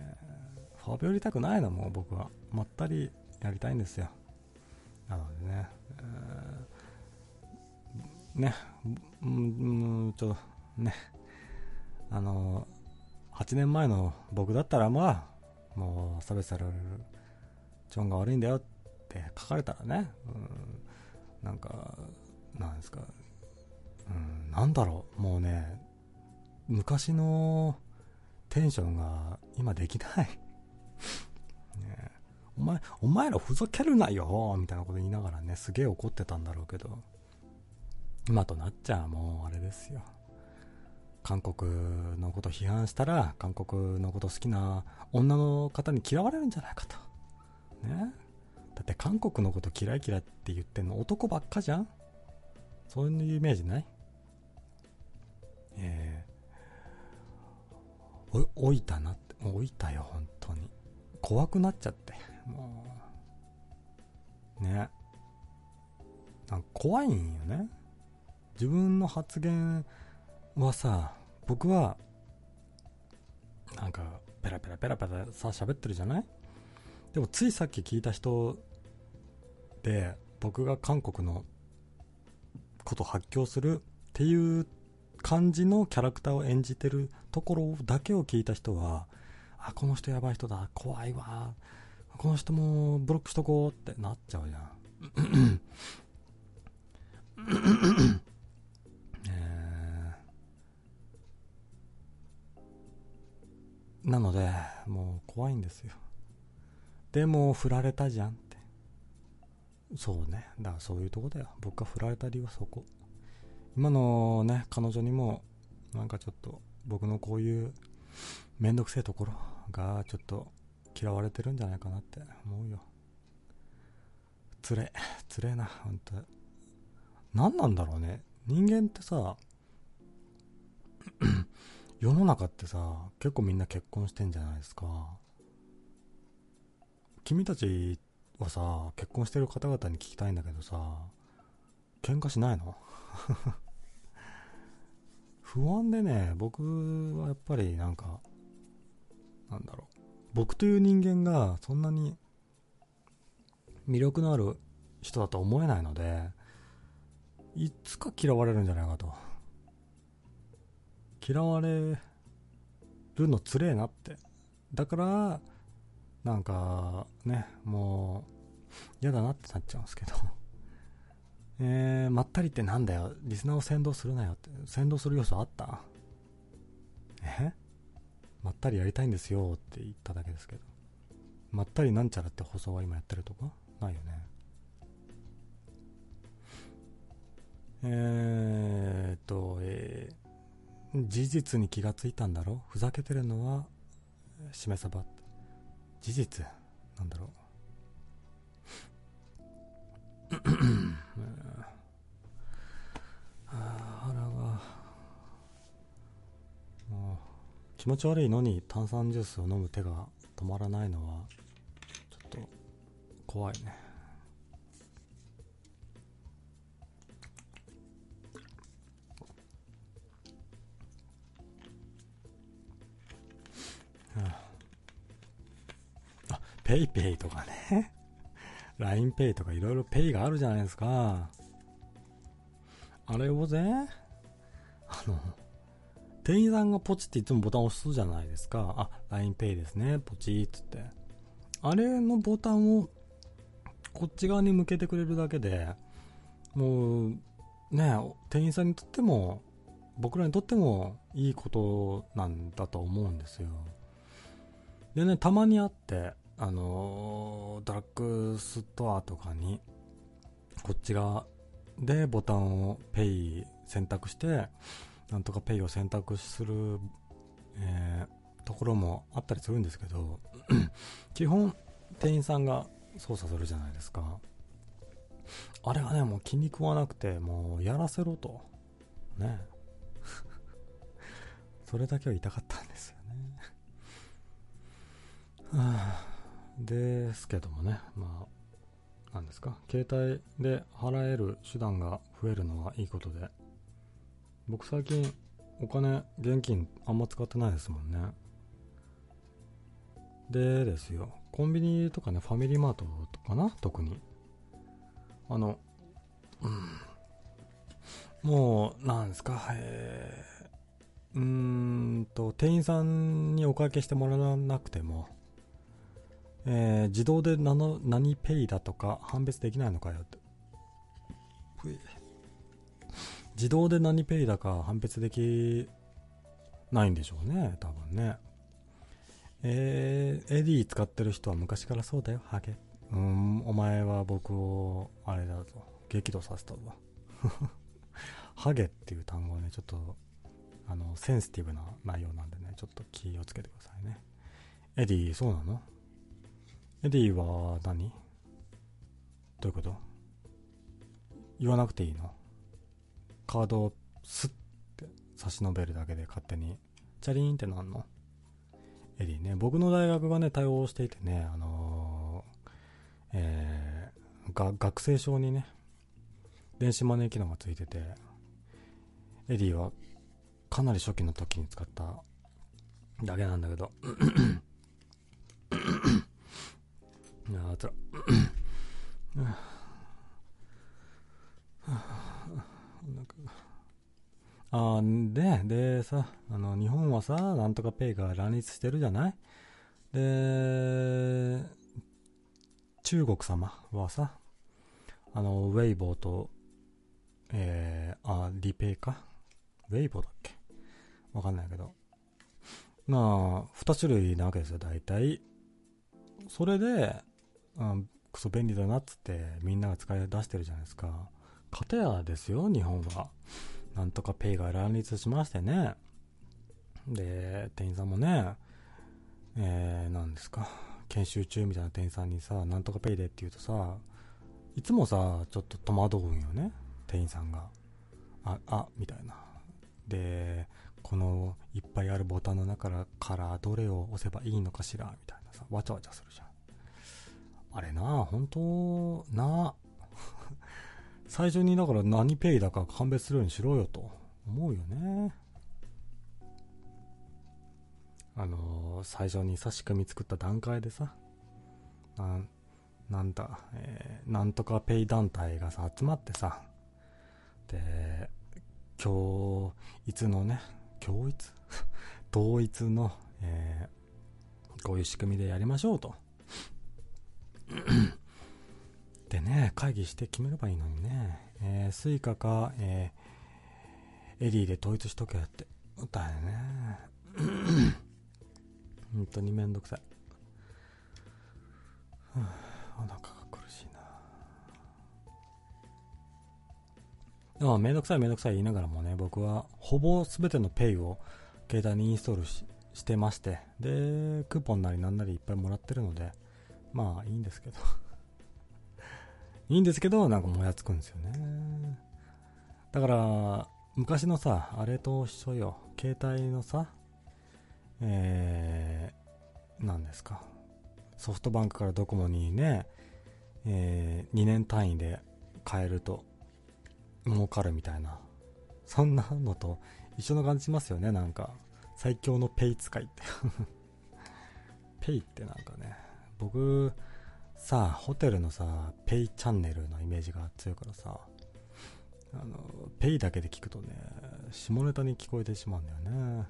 [SPEAKER 1] ファビオりたくないのも僕は。まったりやりたいんですよ。なのでね。えー、ね、うん、ちょっと、ね。あの、8年前の僕だったらまあ、もう差別される、チョンが悪いんだよって書かれたらね、うん、なんか、なんですか、うん、なんだろう、もうね、昔のテンションが今できない ね。お前、お前らふざけるなよみたいなこと言いながらね、すげえ怒ってたんだろうけど、今となっちゃもうあれですよ。韓国のこと批判したら、韓国のこと好きな女の方に嫌われるんじゃないかと。ね。だって韓国のこと嫌い嫌いって言ってんの男ばっかじゃんそういうイメージない？えー、お、老いたなって、もう老いたよ、本当に。怖くなっちゃって。もう、ね。なんか怖いんよね。自分の発言はさ、僕は、なんか、ペラペラペラペラさ、喋ってるじゃない？でも、ついさっき聞いた人で、僕が韓国のこと発狂するっていう感じのキャラクターを演じてるところだけを聞いた人は、あ、この人やばい人だ、怖いわ、この人もブロックしとこうってなっちゃうじゃん。なので、もう怖いんですよ。でも、振られたじゃんっ。そうね。だからそういうとこだよ。僕が振られた理由はそこ。今のね、彼女にも、なんかちょっと、僕のこういうめんどくせえところが、ちょっと嫌われてるんじゃないかなって思うよ。つれ、つれえな、ほんと。何なんだろうね。人間ってさ、世の中ってさ、結構みんな結婚してんじゃないですか。君たちはさ、結婚してる方々に聞きたいんだけどさ、喧嘩しないの？不安でね、僕はやっぱりなんか、なんだろう。僕という人間がそんなに魅力のある人だと思えないので、いつか嫌われるんじゃないかと。嫌われるのつれえなって。だから、なんか、ね、もう、嫌だなってなっちゃうんですけど。えー、まったりってなんだよ。リスナーを先導するなよって。先導する要素あった？え？まったりやりたいんですよって言っただけですけど。まったりなんちゃらって放送は今やってるとかないよね。えーっと、えー、事実に気がついたんだろふざけてるのは、しめさば。事実？なんだろう？あ腹が、もう、気持ち悪いのに炭酸ジュースを飲む手が止まらないのは、ちょっと、怖いね。あ、 PayPay とかね。LINEPay とかいろいろペイがあるじゃないですか。あれをね、あの、店員さんがポチっていつもボタン押すじゃないですか。あ、LINEPay ですね。ポチっつって。あれのボタンをこっち側に向けてくれるだけで、もう、ね、店員さんにとっても僕らにとってもいいことなんだと思うんですよ。でね、たまにあって、あの、ドラッグストアとかに、こっち側でボタンをペイ選択して、なんとかペイを選択する、えー、ところもあったりするんですけど、基本、店員さんが操作するじゃないですか。あれがね、もう気に食わなくて、もうやらせろと。ね。それだけは言いたかったんですよね。はあ、ですけどもね、まあ、なんですか、携帯で払える手段が増えるのはいいことで、僕最近お金、現金あんま使ってないですもんね。でですよ、コンビニとかね、ファミリーマートとかな、特に。あの、うん、もう、なんですか、えー、うーんと、店員さんにお会計してもらわなくても、えー、自動で何何ペイだとか判別できないのかよって。自動で何ペイだか判別できないんでしょうね、多分ね。えー、エディ使ってる人は昔からそうだよ、ハゲ。うん、お前は僕を、あれだぞ、激怒させたぞ。ハゲっていう単語はね、ちょっと、あの、センシティブな内容なんでね、ちょっと気をつけてくださいね。エディ、そうなの？エディは何？どういうこと？言わなくていいの？カードをスッて差し伸べるだけで勝手に、チャリーンってなんの？エディね、僕の大学がね、対応していてね、あのーえー、が学生証にね、電子マネー機能がついてて、エディはかなり初期の時に使った。だけなんだけど、あつら。あで、でさ、あの、日本はさ、なんとかペイが乱立してるじゃない？で、中国様はさ、あの、ウェイボーと、えー、あ、リペイか？ウェイボーだっけ？わかんないけど。まあ、二種類なわけですよ、大体。それで、うん、クソ便利だなっつってみんなが使い出してるじゃないですか。かたやですよ、日本は。なんとかペイが乱立しましてね。で、店員さんもね、えー、なんですか。研修中みたいな店員さんにさ、なんとかペイでって言うとさ、いつもさ、ちょっと戸惑うんよね、店員さんが。あ、あ、みたいな。で、このいっぱいあるボタンの中からどれを押せばいいのかしら、みたいなさ、わちゃわちゃするじゃん。あれな、本当な、最初にだから何ペイだか判別するようにしろよと思うよね。あのー、最初にさ、仕組み作った段階でさ、ななんだ、えー、なんとかペイ団体がさ、集まってさ、で、今日、いつのね、教一統一の、えー、こういう仕組みでやりましょうと。でね、会議して決めればいいのにね、えー、スイカか、えー、エディで統一しとけって、だよね。本当にめんどくさい。はあ、お腹が苦しいな。ああ、めんどくさいめんどくさい言いながらもね、僕はほぼ全ての Pay を携帯にインストールししてまして、で、クーポンなりなんなりいっぱいもらってるので、まあいいんですけど いいんですけど、なんかもやつくんですよね。だから、昔のさ、あれと一緒よ。携帯のさ、えー、なんですか。ソフトバンクからドコモにね、えー、2年単位で変えると儲かるみたいな。そんなのと一緒の感じしますよね、なんか。最強のペイ使いって ペイってなんかね、僕、さあ、ホテルのさ、ペイチャンネルのイメージが強いからさ、あの、ペイだけで聞くとね、下ネタに聞こえてしまうんだよね。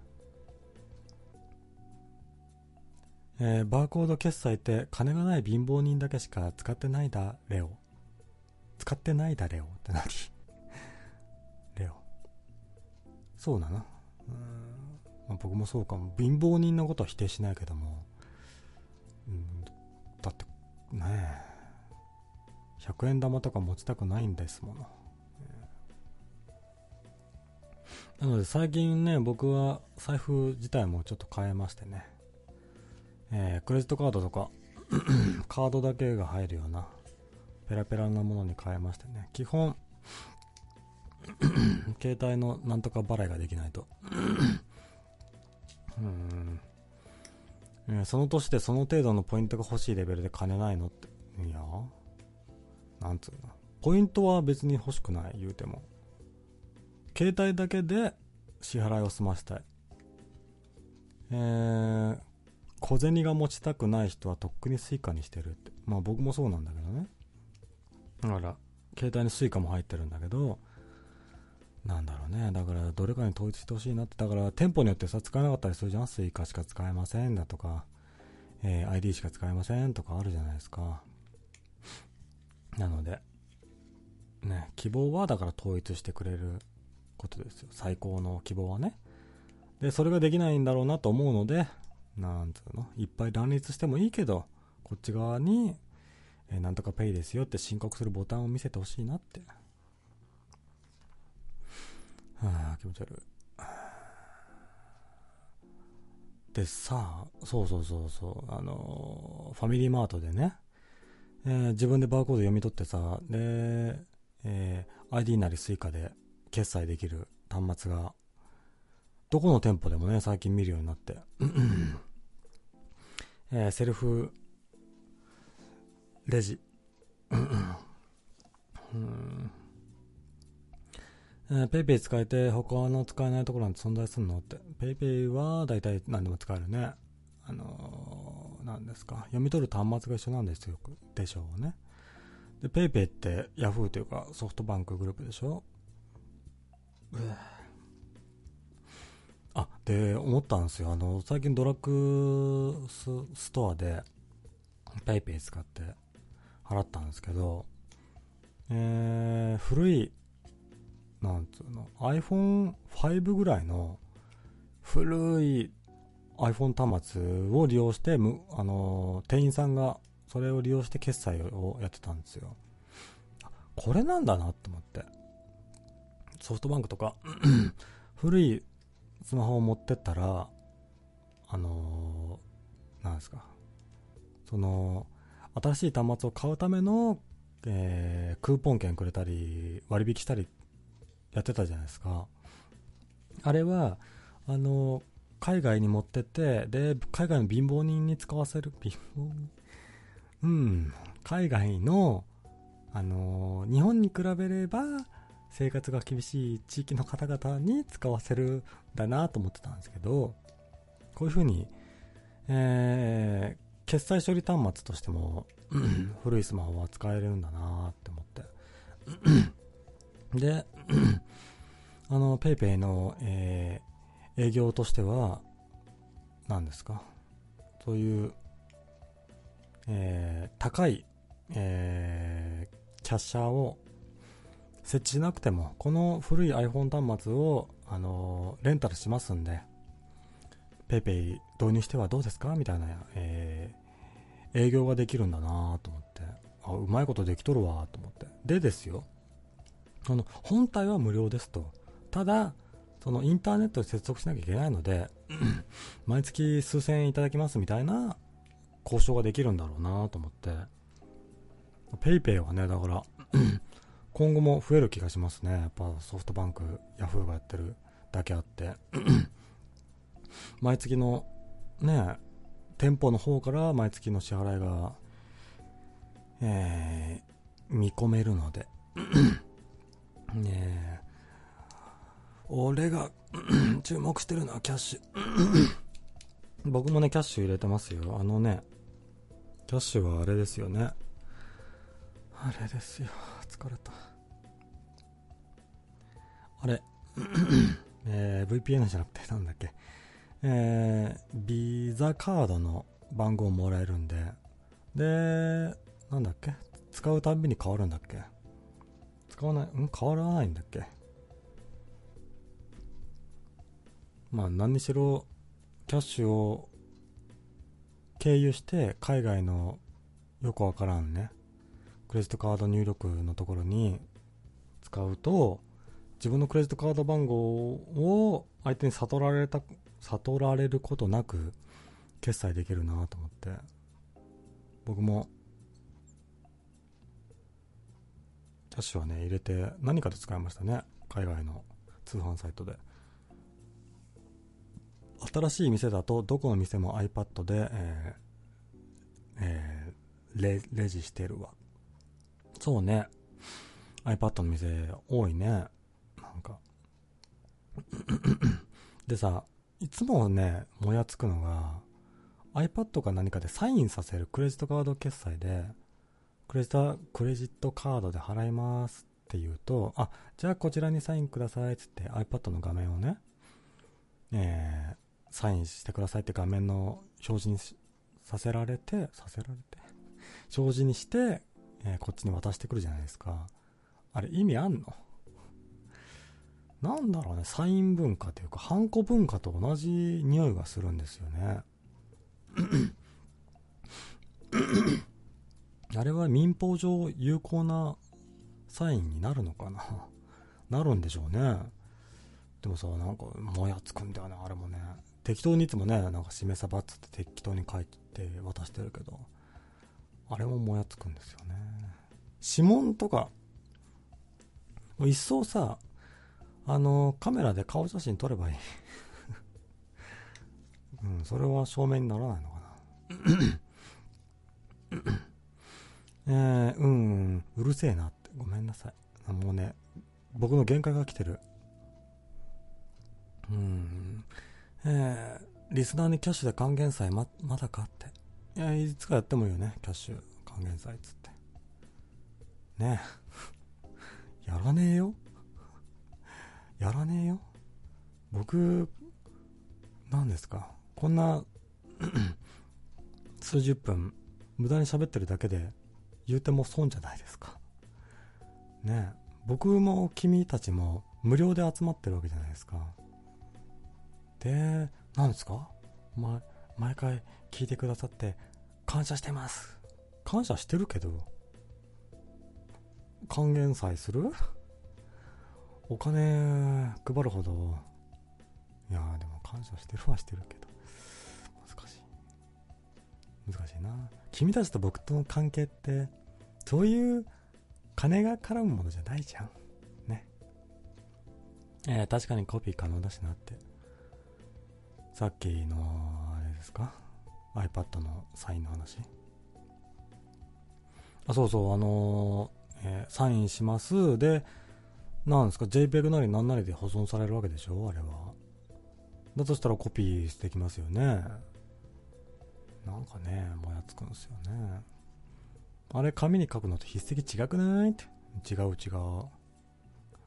[SPEAKER 1] えー、バーコード決済って金がない貧乏人だけしか使ってないだ、レオ。使ってないだ、レオって何？レオ。そうなの？うん、まあ、僕もそうかも。貧乏人のことは否定しないけども、ねえ、100円玉とか持ちたくないんですもの。なので最近ね、僕は財布自体もちょっと変えましてね、えー、クレジットカードとか カードだけが入るようなペラペラなものに変えましてね、基本 携帯のなんとか払いができないと。うん。えその年でその程度のポイントが欲しいレベルで金ないのって。いやなんつうの。ポイントは別に欲しくない、言うても。携帯だけで支払いを済ませたい。えー、小銭が持ちたくない人はとっくに suica にしてるって。まあ僕もそうなんだけどね。だから、携帯に suica も入ってるんだけど、なんだろうね。だからどれかに統一してほしいなって。だから店舗によってさ、使えなかったりするじゃん。suica しか使えませんだとか、えー、ID しか使えませんとかあるじゃないですか。なので、ね、希望はだから統一してくれることですよ。最高の希望はね。で、それができないんだろうなと思うので、なんつうの、いっぱい乱立してもいいけど、こっち側に、えー、なんとかペイですよって申告するボタンを見せてほしいなって。はあ、気持ち悪い。でさ、そうそうそうそう、あのー、ファミリーマートでね、えー、自分でバーコード読み取ってさ、で、えー、 iD なり Suica で決済できる端末が、どこの店舗でもね、最近見るようになって、えー、セルフレジ、うん。えー、 PayPay 使えて他の使えないところなんて存在するのって。 PayPay は大体何でも使えるね。あのー、何ですか。読み取る端末が一緒なんですよ。でしょうね。で、 PayPay ってヤフーというかソフトバンクグループでしょうあ、で、思ったんですよ。あの、最近ドラッグストアで PayPay 使って払ったんですけど、えー、古い、なんつうの、iPhone5 ぐらいの古い iPhone 端末を利用して、むあの、店員さんがそれを利用して決済をやってたんですよ。これなんだなって思って。ソフトバンクとか 古いスマホを持ってったら、あのー、なんですか、その、新しい端末を買うための、えー、クーポン券くれたり、割引したりっ、やってたじゃないですか。あれは、あの、海外に持ってって、で、海外の貧乏人に使わせる、貧乏人？うん、海外の、あの、日本に比べれば、生活が厳しい地域の方々に使わせるんだなと思ってたんですけど、こういう風に、えー、決済処理端末としても、古いスマホは使えるんだなって思って。で、あの、PayPay の、えー、営業としては、何ですか？そういう、えー、高い、えー、キャッシャーを設置しなくても、この古い iPhone 端末を、あの、レンタルしますんで、PayPay 導入してはどうですか？みたいな、えー、営業ができるんだなと思って、あ、うまいことできとるわと思って。でですよ、その、本体は無料ですと。ただ、そのインターネットで接続しなきゃいけないので、毎月数千円いただきますみたいな交渉ができるんだろうなと思って、PayPay はね、だから 今後も増える気がしますね。やっぱソフトバンク、ヤフーがやってるだけあって。毎月のね、店舗の方から毎月の支払いが、えー、見込めるので。ね俺が 注目してるのはキャッシュ 僕もね、キャッシュ入れてますよ。あのね、キャッシュはあれですよね。あれですよ。疲れた。あれ、えー、VPN じゃなくて、なんだっけ、えー、ビザカードの番号もらえるんで、で、なんだっけ使うたびに変わるんだっけ使わない、ん？変わらないんだっけ？まあ何にしろキャッシュを経由して海外のよくわからんねクレジットカード入力のところに使うと自分のクレジットカード番号を相手に悟られた悟られることなく決済できるなと思って。僕もャッシュはね入れて何かで使いましたね。海外の通販サイトで。新しい店だとどこの店も iPad で、えーえー、レレジしてるわ。そうね。iPad の店多いね。なんか。でさいつもねもやつくのが iPad か何かでサインさせるクレジットカード決済でクレジットクレジットカードで払いますって言うとあじゃあこちらにサインくださいっつって iPad の画面をね、えー、サインしてくださいって画面の表示にさせられてさせられて表示にして、えー、こっちに渡してくるじゃないですかあれ意味あんの？なんだろうね、サイン文化というか、ハンコ文化と同じ匂いがするんですよね。あれは民法上有効なサインになるのかな？なるんでしょうね。でもさ、なんか、もやつくんだよね、あれもね。適当にいつもね、なんか示さばっつって適当に書いて渡してるけど、あれももやつくんですよね。指紋とか、もう一層さ、あの、カメラで顔写真撮ればいい。うん、それは証明にならないのかな。えー、うん、うるせえなって。ごめんなさい。もうね、僕の限界が来てる。うん。えー、リスナーにキャッシュで還元祭ま、まだかって。いや、いつかやってもいいよね。キャッシュ還元祭っつって。ねえ。やらねえよ。やらねえよ。僕、何ですか。こんな 数十分、無駄に喋ってるだけで、言うても損じゃないですか。ねえ。僕も君たちも無料で集まってるわけじゃないですか。で、何ですか、ま、毎回聞いてくださって感謝してます。感謝してるけど、還元祭する？お金配るほど、いやでも感謝してるはしてるけど、難しい。難しいな。君たちと僕との関係って、そういう金が絡むものじゃないじゃん。ね。えー、確かにコピー可能だしなって。さっきの、あれですか ?iPad のサインの話。あ、そうそう、あのー、えー、サインします。で、なんですか？JPEG なり何なりで保存されるわけでしょ？あれは。だとしたらコピーできますよね。なんかね、もやつくんですよね。あれ、紙に書くのと筆跡違くないって。違う違う。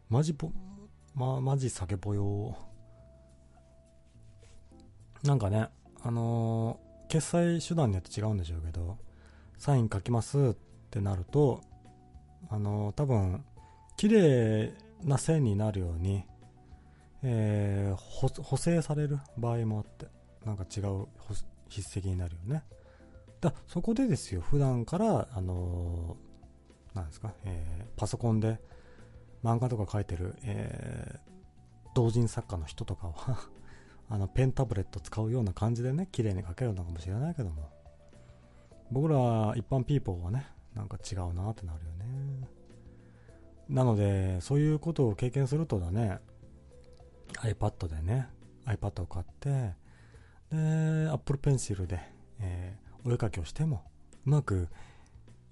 [SPEAKER 1] マジぽ、ま、マジ酒ぽよ。なんかね、あのー、決済手段によって違うんでしょうけど、サイン書きますってなると、あのー、多分、綺麗な線になるように、えー、補正される場合もあって、なんか違う筆跡になるよね。だそこでですよ、普段から、あのー、なんですか、えー、パソコンで漫画とか書いてる、えー、同人作家の人とかは あの、ペンタブレット使うような感じでね、綺麗に書けるのかもしれないけども、僕ら一般ピーポーはね、なんか違うなってなるよね。なので、そういうことを経験するとだね、iPad でね、iPad を買って、で、Apple Pencil で、えー、お絵かきをしても、うまく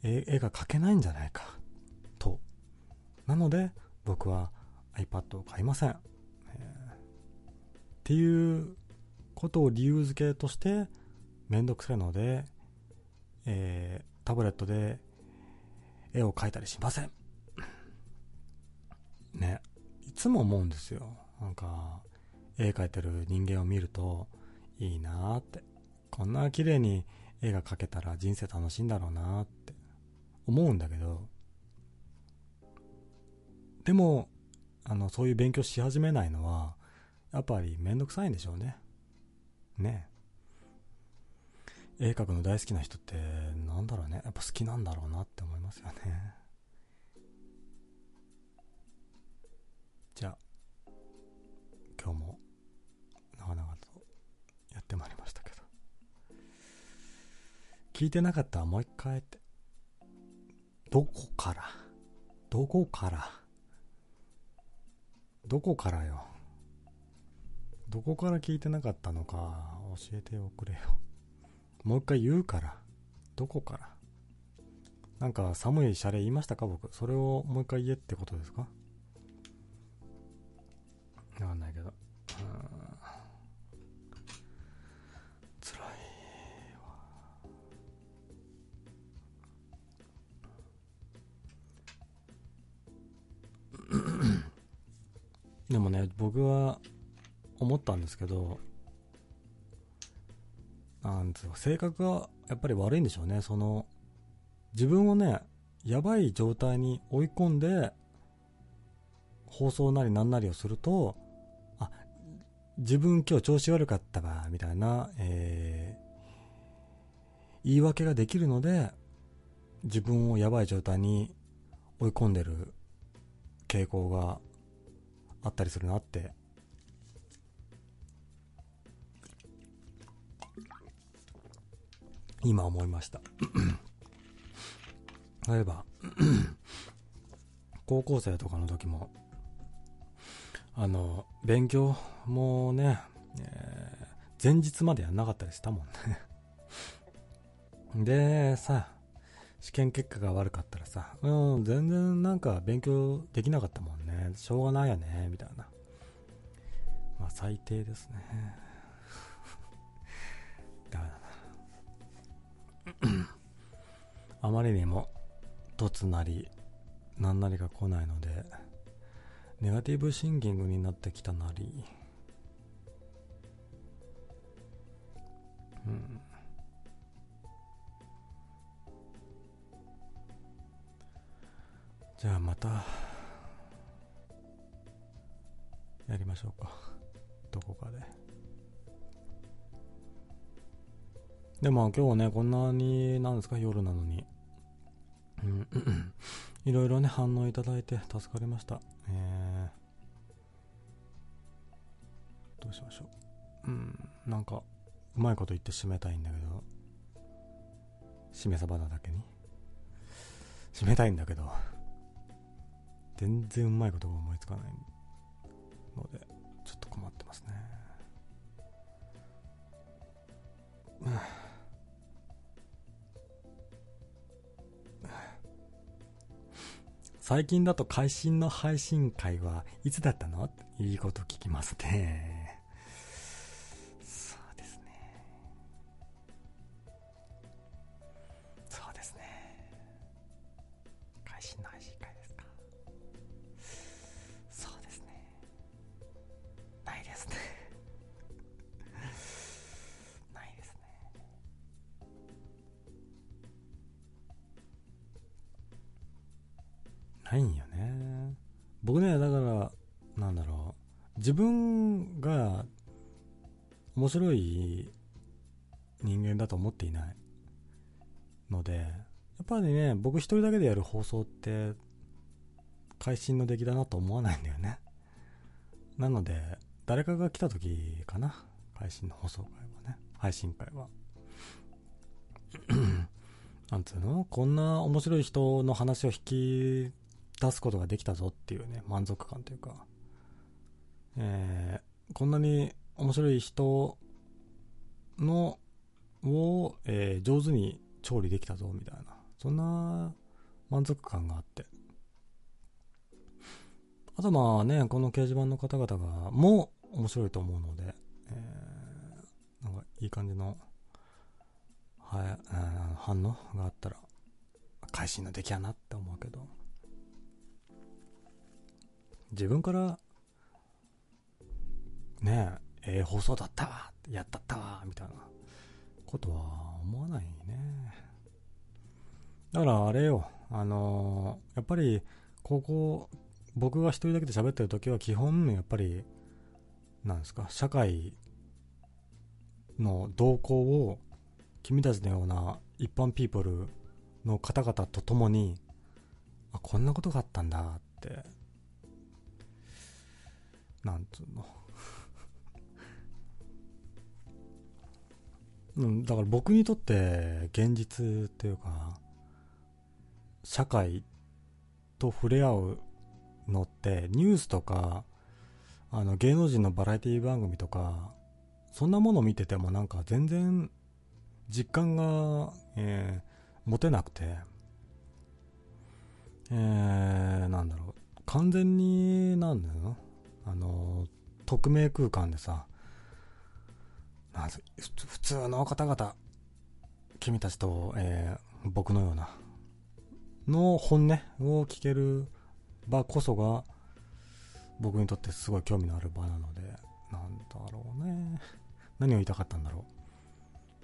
[SPEAKER 1] 絵が描けないんじゃないか、と。なので、僕は iPad を買いません。えー、っていうことを理由付けとして、めんどくさいので、えー、タブレットで絵を描いたりしません。ね、いつも思うんですよ。なんか、絵描いてる人間を見ると、いいなーって。こんな綺麗に絵が描けたら人生楽しいんだろうなって思うんだけど、でも、あの、そういう勉強し始めないのは、やっぱりめんどくさいんでしょうね。ね絵描くの大好きな人ってなんだろうね。やっぱ好きなんだろうなって思いますよね。じゃあ、今日もってまいりましたけど。聞いてなかったらもう一回って。どこから？どこから？どこからよ？どこから聞いてなかったのか教えておくれよ。もう一回言うから。どこから？なんか寒いシャレ言いましたか？僕。それをもう一回言えってことですか？わかんないけど。つでもね、僕は思ったんですけど、なんつうか、性格がやっぱり悪いんでしょうね。その、自分をね、やばい状態に追い込んで、放送なりなんなりをすると、あ、自分今日調子悪かったわ、みたいな、えー、言い訳ができるので、自分をやばい状態に追い込んでる傾向があったりするなって。今思いました。例えば 高校生とかの時もあの勉強もね、えー、前日までやんなかったりしたもんね。でさ試験結果が悪かったらさうん全然なんか勉強できなかったもんね。しょうがないよねみたいな。まあ最低ですね。ダメだ あまりにも凸なり何なりが来ないのでネガティブシンキングになってきたなり。うん。じゃあまたやりましょうかどこかで。でも今日はね、こんなに、なんですか、夜なのに。いろいろね、反応いただいて助かりました。えー、どうしましょう。うん、なんか、うまいこと言って締めたいんだけど、締めさばなだけに。締めたいんだけど、全然うまいことが思いつかないので、ちょっと困ってますね。うん最近だと会心の配信会はいつだったの？いいこと聞きますね。僕一人だけでやる放送って、会心の出来だなと思わないんだよね。なので、誰かが来た時かな。配信の放送会はね。配信会は。なんつうの？こんな面白い人の話を引き出すことができたぞっていうね、満足感というか、えー、こんなに面白い人の、を、えー、上手に調理できたぞみたいな、そんな満足感があって。あとまあね、この掲示板の方々が、も面白いと思うので、えー、なんかいい感じの、はい、えー、反応があったら、会心の出来やなって思うけど、自分からねえ、ええ放送だったわ、やったったわ、みたいなことは思わないね。だからあれよ、あのー、やっぱり、ここ、僕が一人だけで喋ってる時は基本、やっぱり、なんですか、社会の動向を君たちのような一般ピープルの方々と共に、あ、こんなことがあったんだって、なんつうの。うん、だから僕にとって現実っていうか、社会と触れ合うのってニュースとかあの芸能人のバラエティ番組とかそんなもの見ててもなんか全然実感が、えー、持てなくて、えー、なんだろう。完全になんだよあの匿名空間でさ普通の方々君たちと、えー、僕のようなの本音を聞ける場こそが僕にとってすごい興味のある場なので、なんだろうね。何を言いたかったんだろ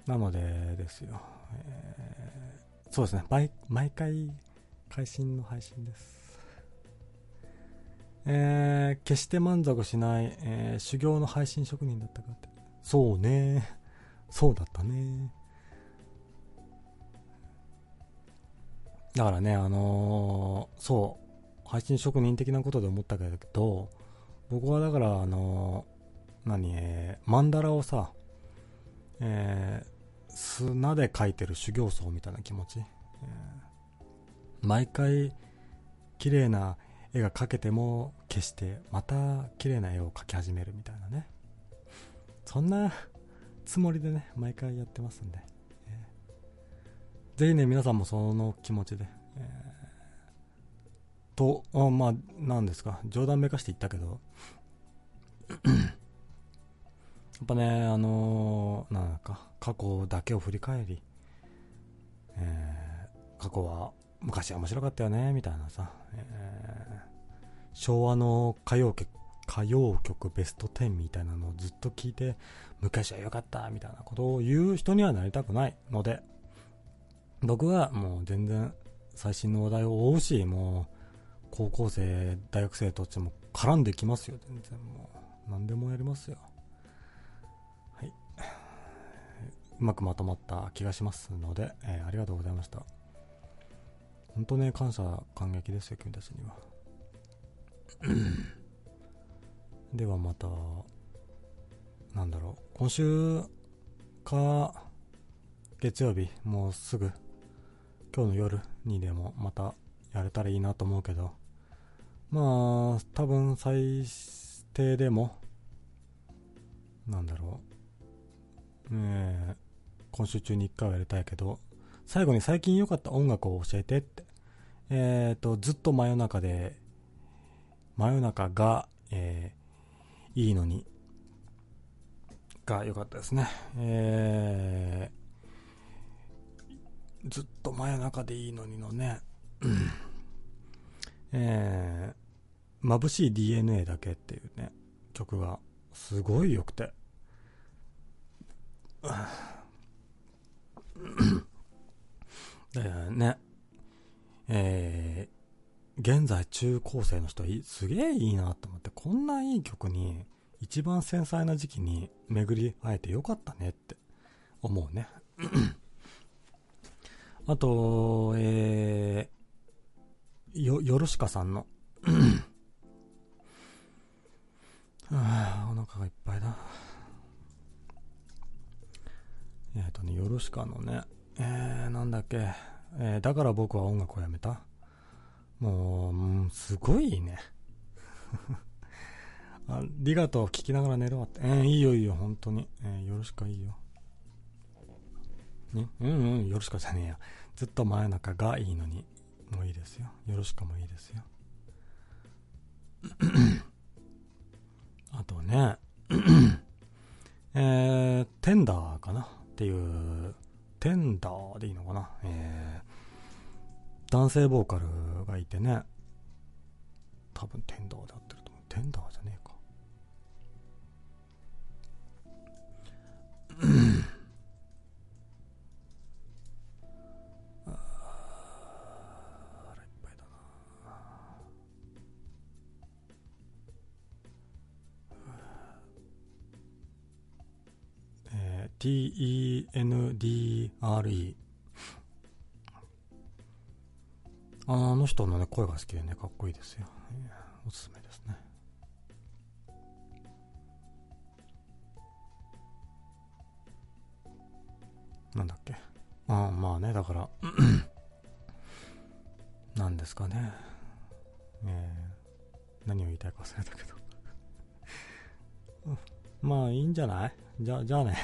[SPEAKER 1] う。なのでですよ。えー、そうですね毎。毎回、会心の配信です。えー、決して満足しない、えー、修行の配信職人だったかって。そうね。そうだったね。だからね、あのー、そう、配信職人的なことで思ったけど、僕はだから、あのー、何、えー、マンダラをさ、えー、砂で描いてる修行僧みたいな気持ち。えー、毎回、綺麗な絵が描けても消して、また綺麗な絵を描き始めるみたいなね。そんなつもりでね、毎回やってますんで。ぜひね、皆さんもその気持ちで、えー、と、あまあ、なんですか、冗談めかして言ったけど、やっぱね、あのー、なんか、過去だけを振り返り、えー、過去は昔は面白かったよね、みたいなさ、えー、昭和の歌謡曲、歌謡曲ベスト10みたいなのをずっと聞いて、昔は良かった、みたいなことを言う人にはなりたくないので、僕はもう全然最新の話題を追うし、もう高校生、大学生としても絡んできますよ、全然もう。何でもやりますよ。はい。うまくまとまった気がしますので、えー、ありがとうございました。本当ね、感謝、感激ですよ、君たちには。ではまた、なんだろう、今週か、月曜日、もうすぐ、今日の夜にでもまたやれたらいいなと思うけど、まあ、多分最低でも、なんだろう、え、今週中に1回はやりたいけど、最後に最近良かった音楽を教えてって、えっ、ー、と、ずっと真夜中で、真夜中が、えー、いいのに、が良かったですね。えー、ずっと真夜中でいいのにのね、えー、眩しい DNA だけっていうね、曲がすごい良くて。でね、えー、現在中高生の人すげえいいなと思って、こんないい曲に一番繊細な時期に巡り会えてよかったねって思うね。あと、えー、よ、よろしかさんの あお腹がいっぱいだ。えっ、ー、とね、よろしかのね、えー、なんだっけ、えー、だから僕は音楽をやめた。もう、うん、すごいね。ありがとう、聞きながら寝るわって。えー、いいよいいよ、本当に。えー、よろしかいいよ。ね、うんうん、よろしかじゃねえや。ずっと真夜中がいいのに、もういいですよ。よろしかもいいですよ。あとね、えー、テンダーかな？っていう、テンダーでいいのかな？えー、男性ボーカルがいてね、多分テンダーで合ってると思う。テンダーじゃねえか。T-E-N-D-R-E あの人のね、声が好きでね、かっこいいですよ。おすすめですね。なんだっけ？ああ、まあね、だから なんですかね。えー、何を言いたいか忘れたけど まあいいんじゃない？じゃ、じゃあね